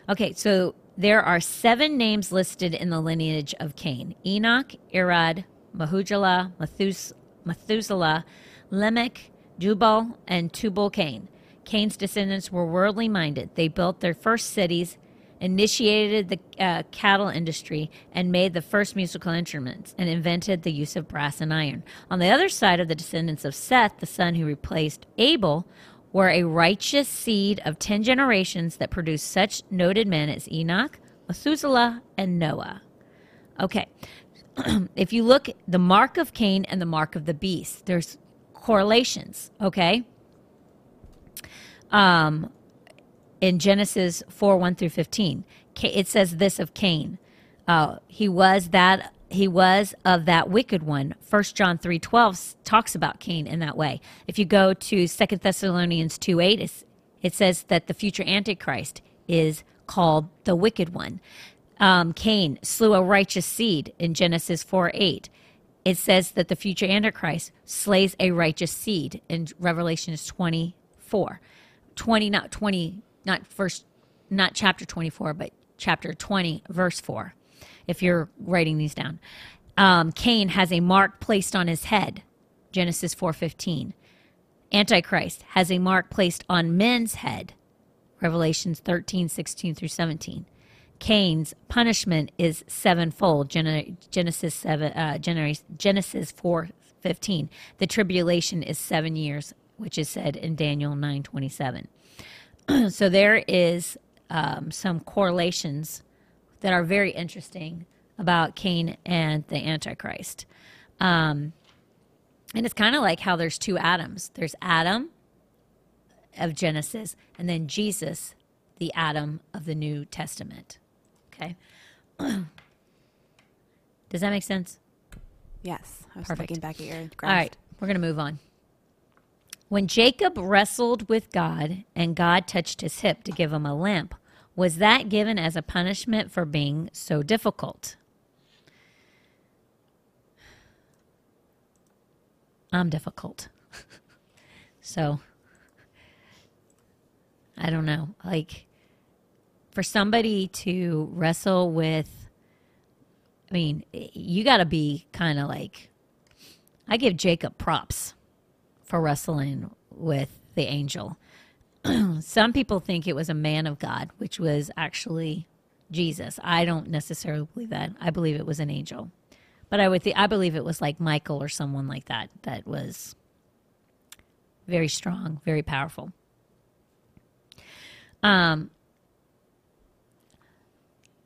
Okay, so there are seven names listed in the lineage of Cain: Enoch, Irad, Mehujael, Methus- Methuselah, Lamech, Jubal, and Tubal Cain. Cain's descendants were worldly minded. They built their first cities, initiated the uh, cattle industry, and made the first musical instruments, and invented the use of brass and iron. On the other side of the descendants of Seth, the son who replaced Abel, were a righteous seed of ten generations that produced such noted men as Enoch, Methuselah, and Noah. Okay, if you look the mark of Cain and the mark of the beast, there's correlations. Okay, um, in Genesis 4 1 through 15. It says this of Cain. Uh, he was that he was of that wicked one. First John 3 12 talks about Cain in that way. If you go to Second Thessalonians 2 8, it says that the future Antichrist is called the wicked one. Um, Cain slew a righteous seed in Genesis 4 8. It says that the future Antichrist slays a righteous seed in Revelations 24. 20 not 20 not first not chapter 24 but chapter 20 verse 4 if you're writing these down um, cain has a mark placed on his head genesis 4.15 antichrist has a mark placed on men's head revelations 13 16 through 17 cain's punishment is sevenfold genesis 7 uh, genesis 4.15 the tribulation is seven years which is said in Daniel 9:27. so there is um, some correlations that are very interesting about Cain and the Antichrist. Um, and it's kind of like how there's two Adams. There's Adam of Genesis, and then Jesus, the Adam of the New Testament. Okay. Does that make sense? Yes. I was Perfect. looking back at your graph. All right. We're going to move on. When Jacob wrestled with God and God touched his hip to give him a limp, was that given as a punishment for being so difficult? I'm difficult. so I don't know. Like for somebody to wrestle with I mean, you got to be kind of like I give Jacob props for wrestling with the angel. Some people think it was a man of God, which was actually Jesus. I don't necessarily believe that. I believe it was an angel. But I would th- I believe it was like Michael or someone like that that was very strong, very powerful. Um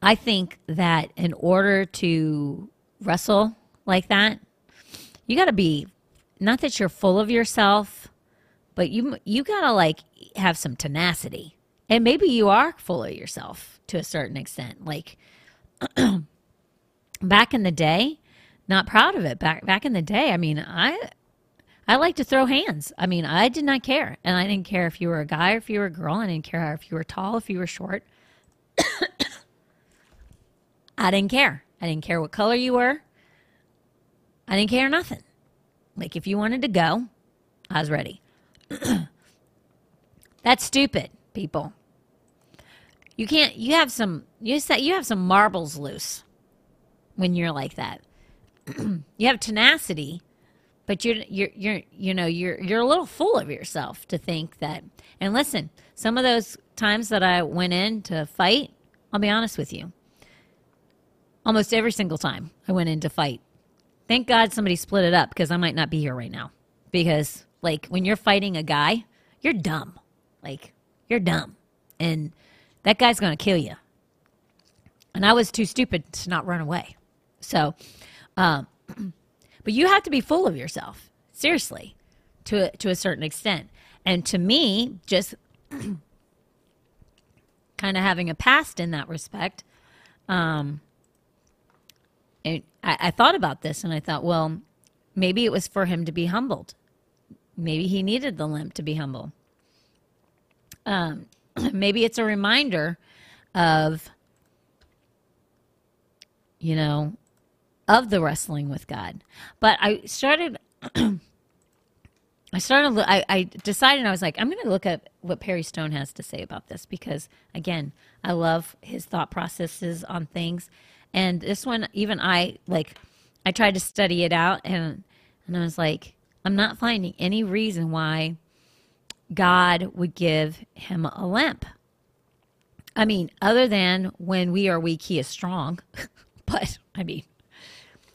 I think that in order to wrestle like that, you got to be not that you're full of yourself, but you you got to like have some tenacity. And maybe you are full of yourself to a certain extent. Like back in the day, not proud of it. Back back in the day, I mean, I I like to throw hands. I mean, I did not care. And I didn't care if you were a guy or if you were a girl. I didn't care if you were tall, if you were short. I didn't care. I didn't care what color you were. I didn't care nothing. Like if you wanted to go, I was ready. That's stupid, people. You can't. You have some. You say you have some marbles loose when you're like that. you have tenacity, but you're you're you're you know you're you're a little full of yourself to think that. And listen, some of those times that I went in to fight, I'll be honest with you. Almost every single time I went in to fight, Thank God somebody split it up because I might not be here right now. Because, like, when you're fighting a guy, you're dumb. Like, you're dumb. And that guy's going to kill you. And I was too stupid to not run away. So, um, but you have to be full of yourself, seriously, to to a certain extent. And to me, just kind of having a past in that respect, um, I, I thought about this and I thought, well, maybe it was for him to be humbled. Maybe he needed the limp to be humble. Um, maybe it's a reminder of, you know, of the wrestling with God. But I started. I started. I, I decided I was like, I'm going to look at what Perry Stone has to say about this because, again, I love his thought processes on things, and this one, even I like, I tried to study it out, and and I was like, I'm not finding any reason why God would give him a limp. I mean, other than when we are weak, he is strong. but I mean,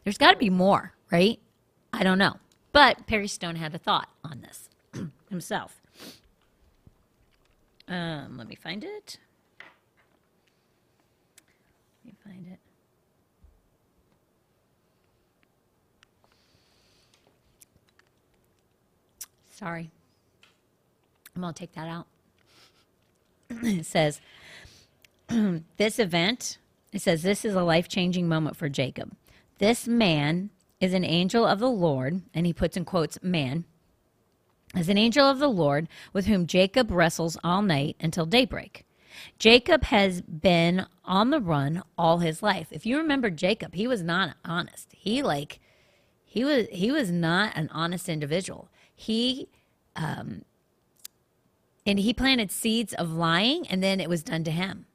there's got to be more, right? I don't know. But Perry Stone had a thought on this himself. Um, let me find it. Let me find it. Sorry. I'm going to take that out. it says, this event, it says, this is a life changing moment for Jacob. This man is an angel of the Lord, and he puts in quotes, man, is an angel of the Lord with whom Jacob wrestles all night until daybreak. Jacob has been on the run all his life. If you remember Jacob, he was not honest. He like he was he was not an honest individual. He um and he planted seeds of lying and then it was done to him.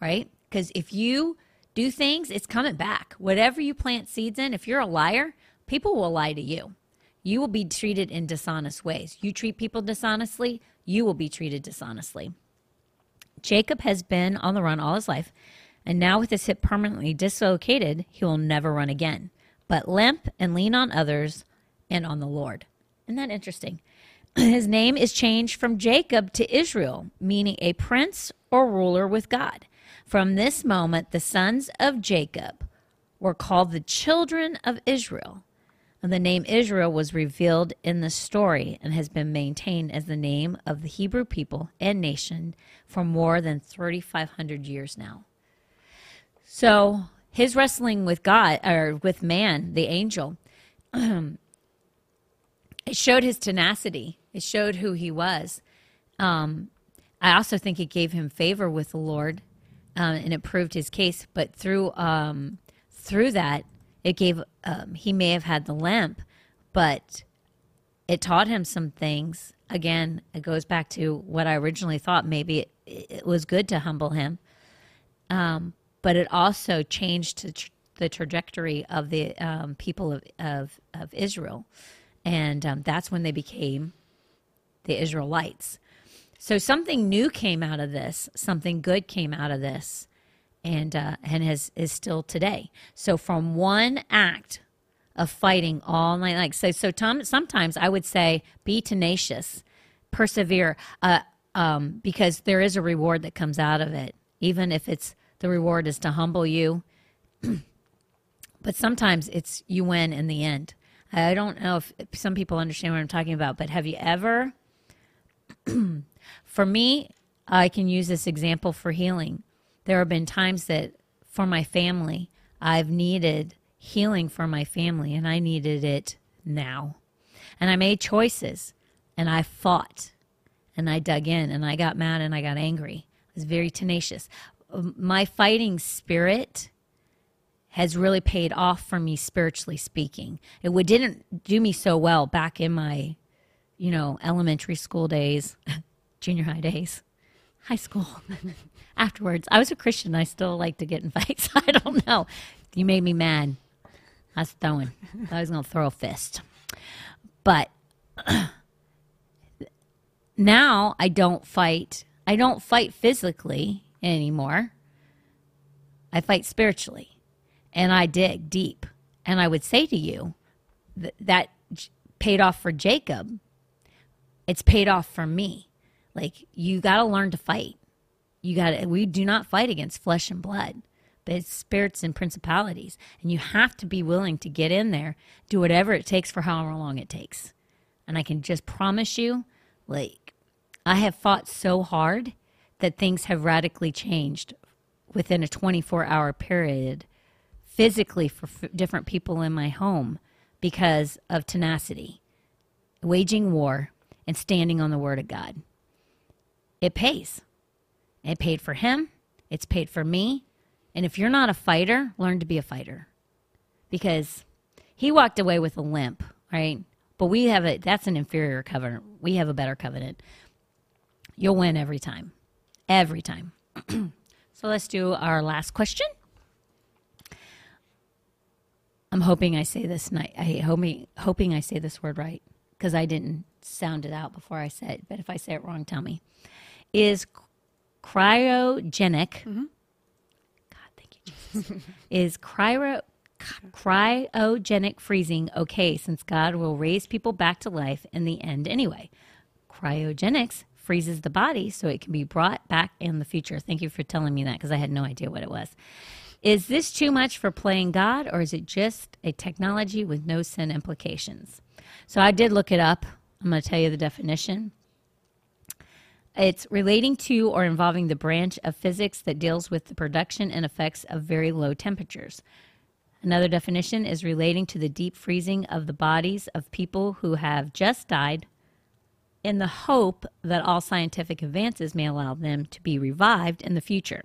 Right? Cuz if you do things, it's coming back. Whatever you plant seeds in, if you're a liar, people will lie to you. You will be treated in dishonest ways. You treat people dishonestly, you will be treated dishonestly. Jacob has been on the run all his life, and now with his hip permanently dislocated, he will never run again, but limp and lean on others and on the Lord. Isn't that interesting? His name is changed from Jacob to Israel, meaning a prince or ruler with God. From this moment, the sons of Jacob were called the children of Israel. And the name Israel was revealed in the story and has been maintained as the name of the Hebrew people and nation for more than 3,500 years now. So his wrestling with God, or with man, the angel, it showed his tenacity. It showed who he was. Um, I also think it gave him favor with the Lord, um, and it proved his case. But through um, through that, it gave um, he may have had the lamp, but it taught him some things. Again, it goes back to what I originally thought. Maybe it, it was good to humble him, um, but it also changed the, tra- the trajectory of the um, people of, of of Israel, and um, that's when they became the Israelites. So something new came out of this. Something good came out of this and uh, and has is still today. So from one act of fighting all night, like so, so Tom, sometimes I would say be tenacious, persevere, uh, um, because there is a reward that comes out of it, even if it's the reward is to humble you. but sometimes it's you win in the end. I don't know if some people understand what I'm talking about, but have you ever? for me, I can use this example for healing there have been times that for my family, I've needed healing for my family and I needed it now. And I made choices and I fought and I dug in and I got mad and I got angry. I was very tenacious. My fighting spirit has really paid off for me spiritually speaking. It didn't do me so well back in my, you know, elementary school days, junior high days, high school. afterwards. I was a Christian. I still like to get in fights. I don't know. You made me mad. I was throwing. I was to throw a fist. But now I don't fight. I don't fight physically anymore. I fight spiritually. And I dig deep. And I would say to you that paid off for Jacob. It's paid off for me. Like you got to learn to fight you got to we do not fight against flesh and blood, but it's spirits and principalities. And you have to be willing to get in there, do whatever it takes for however long it takes. And I can just promise you, like, I have fought so hard that things have radically changed within a 24 hour period physically for f- different people in my home because of tenacity, waging war, and standing on the word of God. It pays. It paid for him, it's paid for me. And if you're not a fighter, learn to be a fighter because he walked away with a limp, right? But we have a that's an inferior covenant. We have a better covenant. You'll win every time. Every time. so let's do our last question. I'm hoping I say this night. I hoping hoping I say this word right because I didn't sound it out before I said. it. But if I say it wrong, tell me. Is cryogenic? Mm-hmm. God, thank you, Jesus. is cryo cryogenic freezing okay since God will raise people back to life in the end anyway? Cryogenics freezes the body so it can be brought back in the future. Thank you for telling me that because I had no idea what it was. Is this too much for playing God or is it just a technology with no sin implications? So I did look it up. I'm going to tell you the definition. It's relating to or involving the branch of physics that deals with the production and effects of very low temperatures. Another definition is relating to the deep freezing of the bodies of people who have just died in the hope that all scientific advances may allow them to be revived in the future.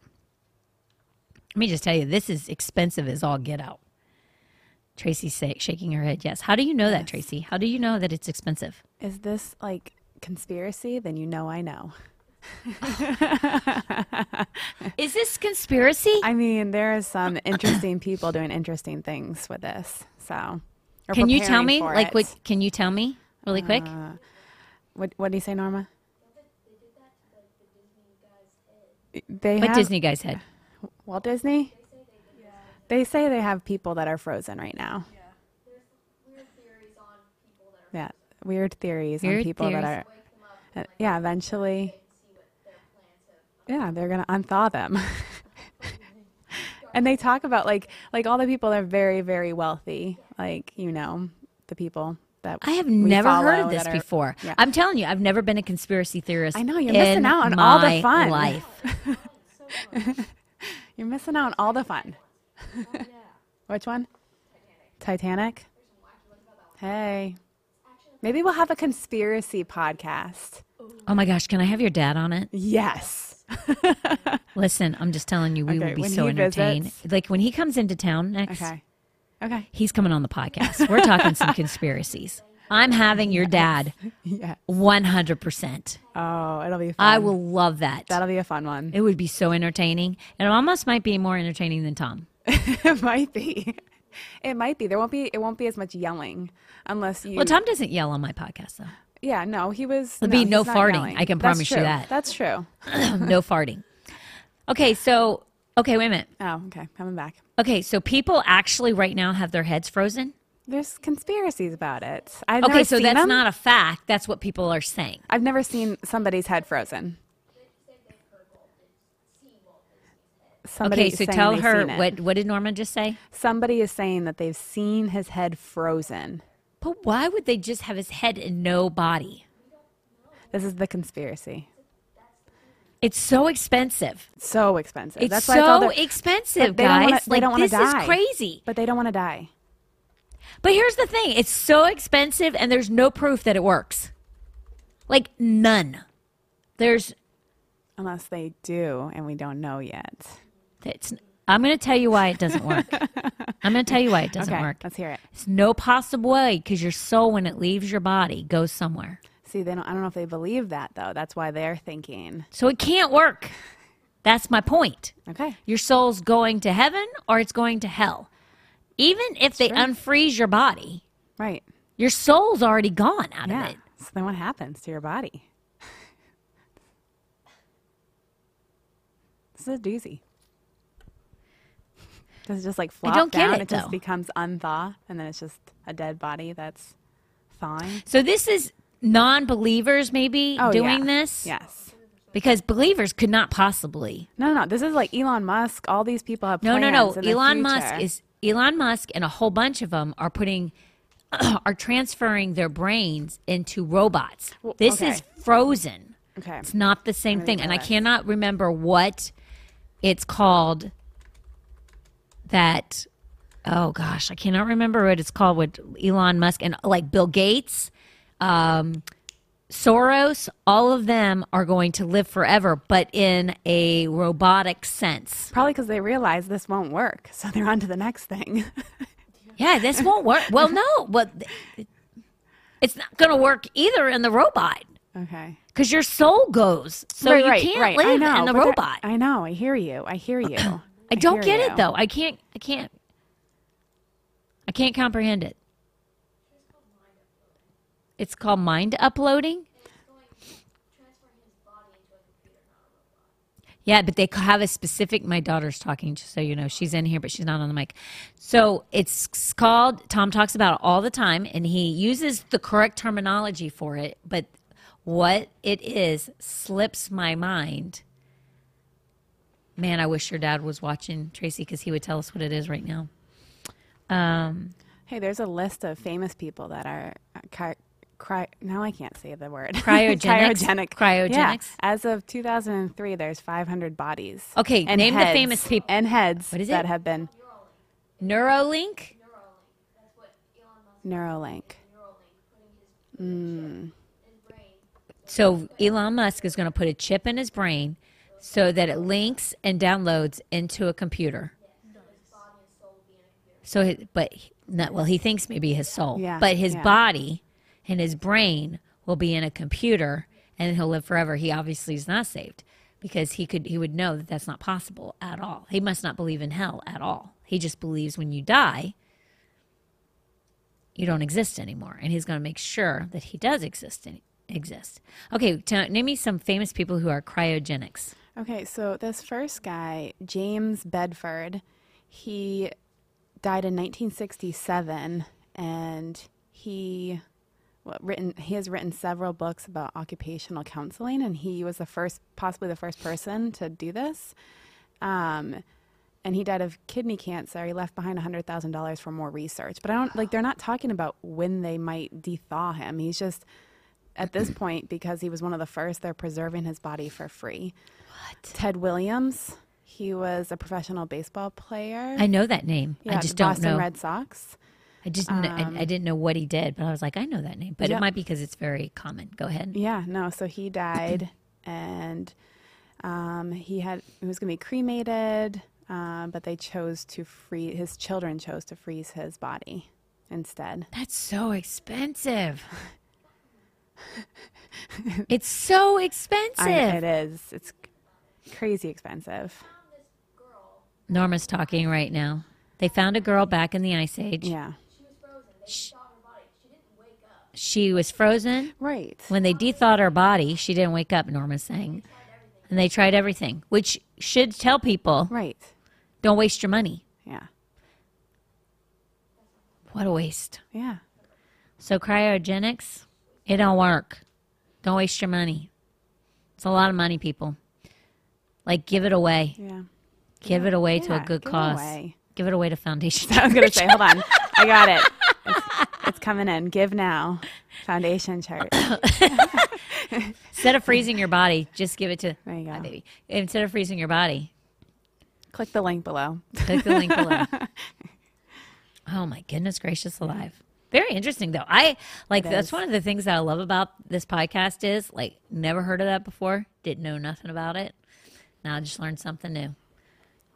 Let me just tell you, this is expensive as all get out. Tracy's shaking her head, yes. How do you know that, Tracy? How do you know that it's expensive? Is this like conspiracy? Then you know I know. Is this conspiracy? I mean, there is some interesting people doing interesting things with this. So, can you tell me? Like, it. what? Can you tell me really quick? Uh, what what do you say, Norma? They what have Disney guys had? Walt Disney. They say they have people that are frozen right now. Yeah, weird theories on Weird people that are. uh, yeah, eventually. Yeah, they're gonna unthaw them. and they talk about like like all the people that are very very wealthy, like you know the people that I have never heard of this are- before. Yeah. I'm telling you, I've never been a conspiracy theorist. I know, you're in missing out on all the fun. Life. You're missing out on all the fun. Which one? Titanic. Hey, maybe we'll have a conspiracy podcast. Oh my gosh, can I have your dad on it? Yes. Listen, I'm just telling you, we Okay, will be so entertained. visits- Like when he comes into town next, Okay. Okay. he's coming on the podcast. We're talking some conspiracies. I'm having your dad Yeah. 100%. Oh, it'll be fun. I will love that. That'll be a fun one. It would be so entertaining. And it almost might be more entertaining than Tom. it might be. It might be. There won't be. It won't be as much yelling unless you. Well, Tom doesn't yell on my podcast, though. Yeah. No, he was. There'll be no farting. yelling. I can That's promise you that. That's true. no farting. Okay, so, okay, wait a minute. Oh, okay. Coming back. Okay, so people actually right now have their heads frozen? There's conspiracies about it. I've Okay, so that's them. not a fact. That's what people are saying. I've never seen somebody's head frozen. Somebody Okay, so tell her what what did Norma just say? Somebody is saying that they've seen his head frozen. But why would they just have his head and no body? This is the conspiracy. It's so expensive. So expensive. It's That's why it's all so expensive, But they don't guys. wanna- like this die. is crazy. but they don't want to die. But here's the thing: it's so expensive, and there's no proof that it works. Like none. There's. Unless they do, and we don't know yet. It's. I'm going to tell you why it doesn't work. I'm going to tell you why it doesn't okay, work. let's hear it. It's no possible way because your soul, when it leaves your body, goes somewhere. See, they don't. I don't know if they believe that though. That's why they're thinking. So it can't work. That's my point. Okay. Your soul's going to heaven or it's going to hell. Even if they unfreeze your body, Right. your soul's already gone out Yeah. of it. So then what happens to your body? this is a doozy. Does it just like flop don't get down? it, it just though. becomes unthaw, and then it's just a dead body that's thawing. So this is non-believers maybe Oh, doing yeah. this Yes. because believers could not possibly. No, no, no. This is like Elon Musk. All these people have No, no, no. Elon Musk is Elon Musk and a whole bunch of them are putting are transferring their brains into robots. Well, this okay. is frozen. okay. It's not the same thing. And I cannot remember what it's called that oh gosh, I cannot remember what it's called with Elon Musk and like Bill Gates, um, Soros, all of them are going to live forever, but in a robotic sense. Probably because they realize this won't work, so they're on to the next thing. Yeah, this won't work. Well, no, but it's not going to work either in the robot Okay. because your soul goes. So right, you right, can't right. live know, in the robot. I know. I hear you. I hear you. I, I don't get you. it though. I can't. I can't. I can't comprehend it. It's called mind uploading. Yeah, but they have a specific. My daughter's talking, just so you know. She's in here, but she's not on the mic. So it's called. Tom talks about it all the time, and he uses the correct terminology for it. But what it is slips my mind. Man, I wish your dad was watching Tracy because he would tell us what it is right now. Um, Hey, there's a list of famous people that are uh, cry, cry, now I can't say the word. Cryogenics? Cryogenic. Cryogenics? Yeah. As of 2003, there's 500 bodies. Okay, and name the famous people and heads What is that it? have been Neuralink. Neuralink. So Elon Musk is going to put a chip in his brain so that it links and downloads into a computer. So, but not well. He thinks maybe his soul, Yeah, but his yeah. body and his brain will be in a computer, and he'll live forever. He obviously is not saved because he could he would know that that's not possible at all. He must not believe in hell at all. He just believes when you die, you don't exist anymore, and he's going to make sure that he does exist. Exist. Okay, t- name me some famous people who are cryogenics. Okay, so this first guy, James Bedford, he died in 1967, and he written he has written several books about occupational counseling, and he was the first, possibly the first person to do this. Um, and he died of kidney cancer. He left behind $100,000 for more research. But I don't like they're not talking about when they might dethaw him. He's just at this point because he was one of the first they're preserving his body for free. What? Ted Williams, he was a professional baseball player. I know that name. yeah, I just don't Boston know. Red Sox. I just kn- I, I didn't know what he did, but I was like, I know that name. But it might be because it's very common. Go ahead. Yeah, no. So he died, and um, he had he was going to be cremated, um, but they chose to free his children chose to freeze his body instead. That's so expensive. it's so expensive. I, it is. It's crazy expensive. Norma's talking right now. They found a girl back in the ice age. Yeah. She was frozen. Right. When they dethawed her body, she didn't wake up, Norma's saying. And they tried everything, which should tell people Right. don't waste your money. Yeah. What a waste. Yeah. So cryogenics, it don't work. Don't waste your money. It's a lot of money, people. Like give it away. Yeah. Give it away to a good give cause. Give it away to Foundation. I was gonna say, hold on, I got it. It's, it's coming in. Give now, Foundation chart. Instead of freezing your body, just give it to There you go. Baby. Instead of freezing your body, Click the link below. click the link below. Oh my goodness gracious alive. Very interesting though. I like It that's is. one of the things that I love about this podcast is like never heard of that before, didn't know nothing about it. Now I just learned something new.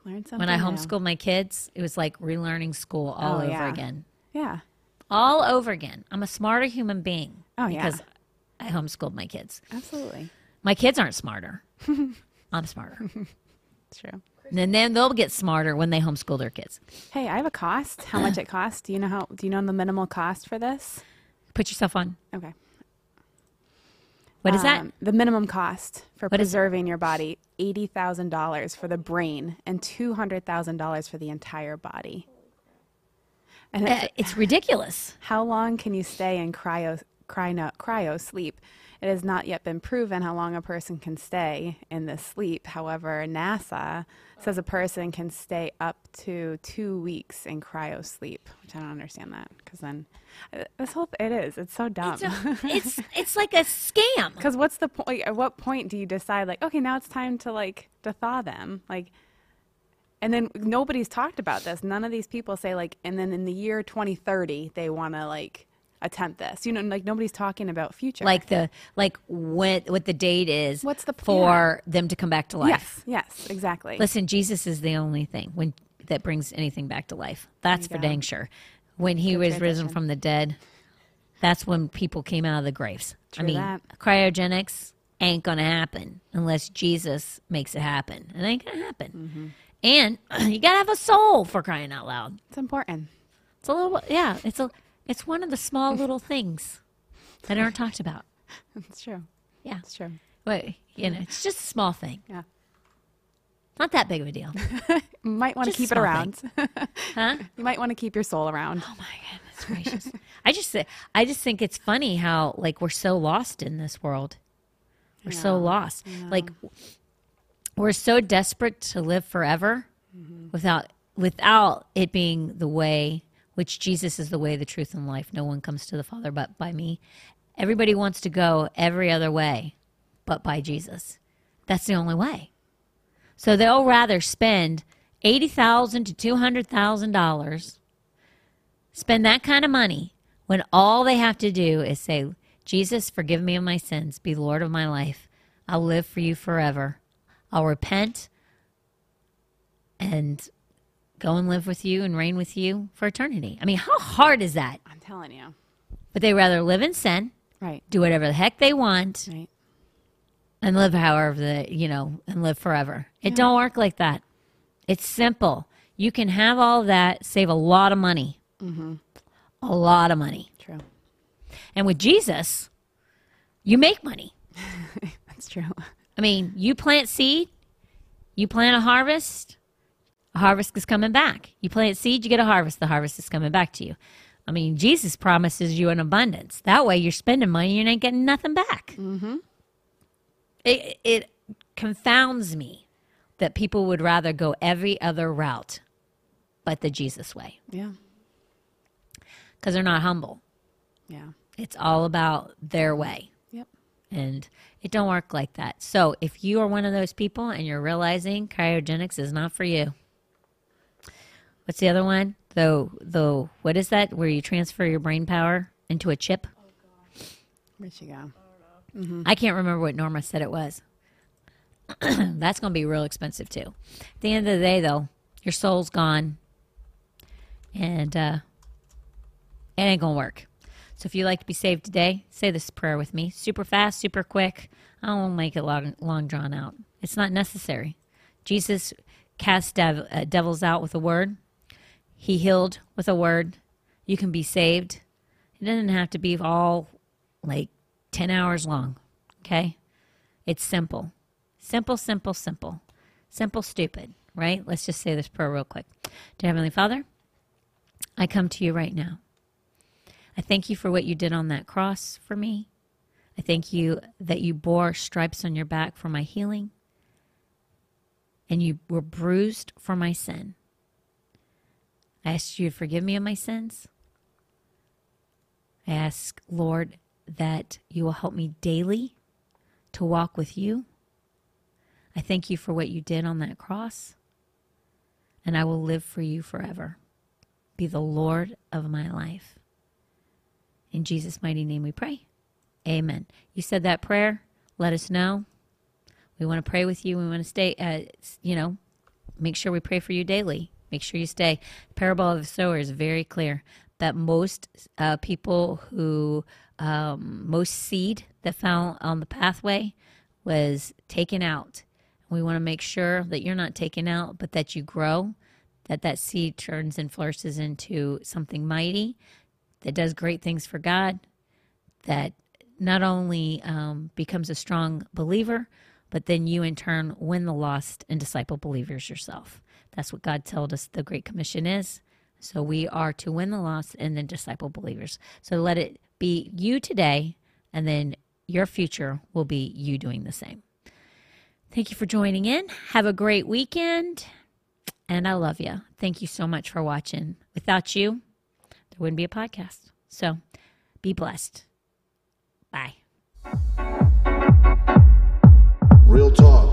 Learn something. When I new. homeschooled my kids, it was like relearning school all Oh, over yeah. again. Yeah. All over again. I'm a smarter human being Oh, yeah. because I homeschooled my kids. Absolutely. My kids aren't smarter. I'm smarter. It's true. And then they'll get smarter when they homeschool their kids. Hey, I have a cost. How much it costs? Do you know how? Do you know the minimal cost for this? Put yourself on. Okay. What is that? Um, The minimum cost for What preserving your body: eighty thousand dollars for the brain and two hundred thousand dollars for the entire body. And Uh, it's ridiculous. How long can you stay in cryo, cryo, cryo sleep? It has not yet been proven how long a person can stay in this sleep. However, NASA says a person can stay up to two weeks in cryo sleep, which I don't understand that because then uh, this whole it is it's so dumb. It's, a, it's it's like a scam. Because what's the point? At what point do you decide like okay now it's time to like to thaw them like? And then nobody's talked about this. None of these people say like, and then in the year 2030 they want to like attempt this. You know, like nobody's talking about future. Like the like what what the date is. What's the- plan? for them to come back to life? yes, yes, exactly. Listen, Jesus is the only thing when that brings anything back to life. That's for go. dang sure. when he Good was risen from the dead, that's when people came out of the graves. I mean, that. cryogenics ain't gonna happen unless Jesus makes it happen. It ain't gonna happen. Mm-hmm. And you gotta have a soul for crying out loud. It's important. It's a little, yeah. It's a, it's one of the small little things that aren't talked about. It's true. Yeah, It's true. but you know, it's just a small thing. Yeah. Not that big of a deal, Might want to keep it around. huh? you might want to keep your soul around. Oh my goodness gracious! I just, I just think it's funny how like we're so lost in this world. We're so Yeah, lost. Like we're so desperate to live forever without without it being the way which Jesus is the way, the truth, and life. No one comes to the Father but by me. Everybody wants to go every other way but by Jesus. That's the only way. So they'll rather spend eighty thousand to two hundred thousand dollars, spend that kind of money when all they have to do is say, Jesus, forgive me of my sins, be Lord of my life. I'll live for you forever. I'll repent and go and live with you and reign with you for eternity. I mean, how hard is that? I'm telling you. But they rather live in sin, Right. do whatever the heck they want, Right. and live however the you know and live forever. It don't work like that. It's simple. You can have all that, save a lot of money, mm-hmm. a lot of money, True. and with Jesus, you make money. That's true. I mean, you plant seed, you plant a harvest, a harvest is coming back. You plant seed, you get a harvest, the harvest is coming back to you. I mean, Jesus promises you an abundance. That way, you're spending money, you're not getting nothing back. Mm-hmm. It, it confounds me that people would rather go every other route but the Jesus way Yeah. because they're not humble. Yeah. It's all about their way. Yep. and it don't work like that. So if you are one of those people and you're realizing cryogenics is not for you, what's the other one? The the what is that? Where you transfer your brain power into a chip? Where'd she go? I can't remember what Norma said it was. That's going to be real expensive too. At the end of the day, though, your soul's gone, and uh, it ain't going to work. So if you'd like to be saved today, say this prayer with me. Super fast, super quick. I won't make it long, long drawn out. It's not necessary. Jesus cast dev- uh, devils out with a word. He healed with a word. You can be saved. It doesn't have to be all like 10 hours long. Okay? It's simple. Simple, simple, simple. Simple, stupid, right? Let's just say this prayer real quick. Dear Heavenly Father, I come to you right now. I thank you for what you did on that cross for me. I thank you that you bore stripes on your back for my healing and you were bruised for my sin. I ask you to forgive me of my sins. I ask, Lord, that you will help me daily to walk with you. I thank you for what you did on that cross, and I will live for you forever. Be the Lord of my life. In Jesus' mighty name we pray. Amen. You said that prayer. Let us know. We want to pray with you. We want to stay, uh, you know, make sure we pray for you daily. Make sure you stay. Parable of the sower is very clear that most uh, people who, um, most seed that fell on the pathway was taken out. We want to make sure that you're not taken out, but that you grow, that that seed turns and flourishes into something mighty that does great things for God, that not only um, becomes a strong believer, but then you in turn win the lost and disciple believers yourself. That's what God told us the Great Commission is. So we are to win the lost and then disciple believers. So let it be you today, and then your future will be you doing the same. Thank you for joining in. Have a great weekend. And I love you. Thank you so much for watching. Without you, there wouldn't be a podcast. So be blessed. Bye. Real talk.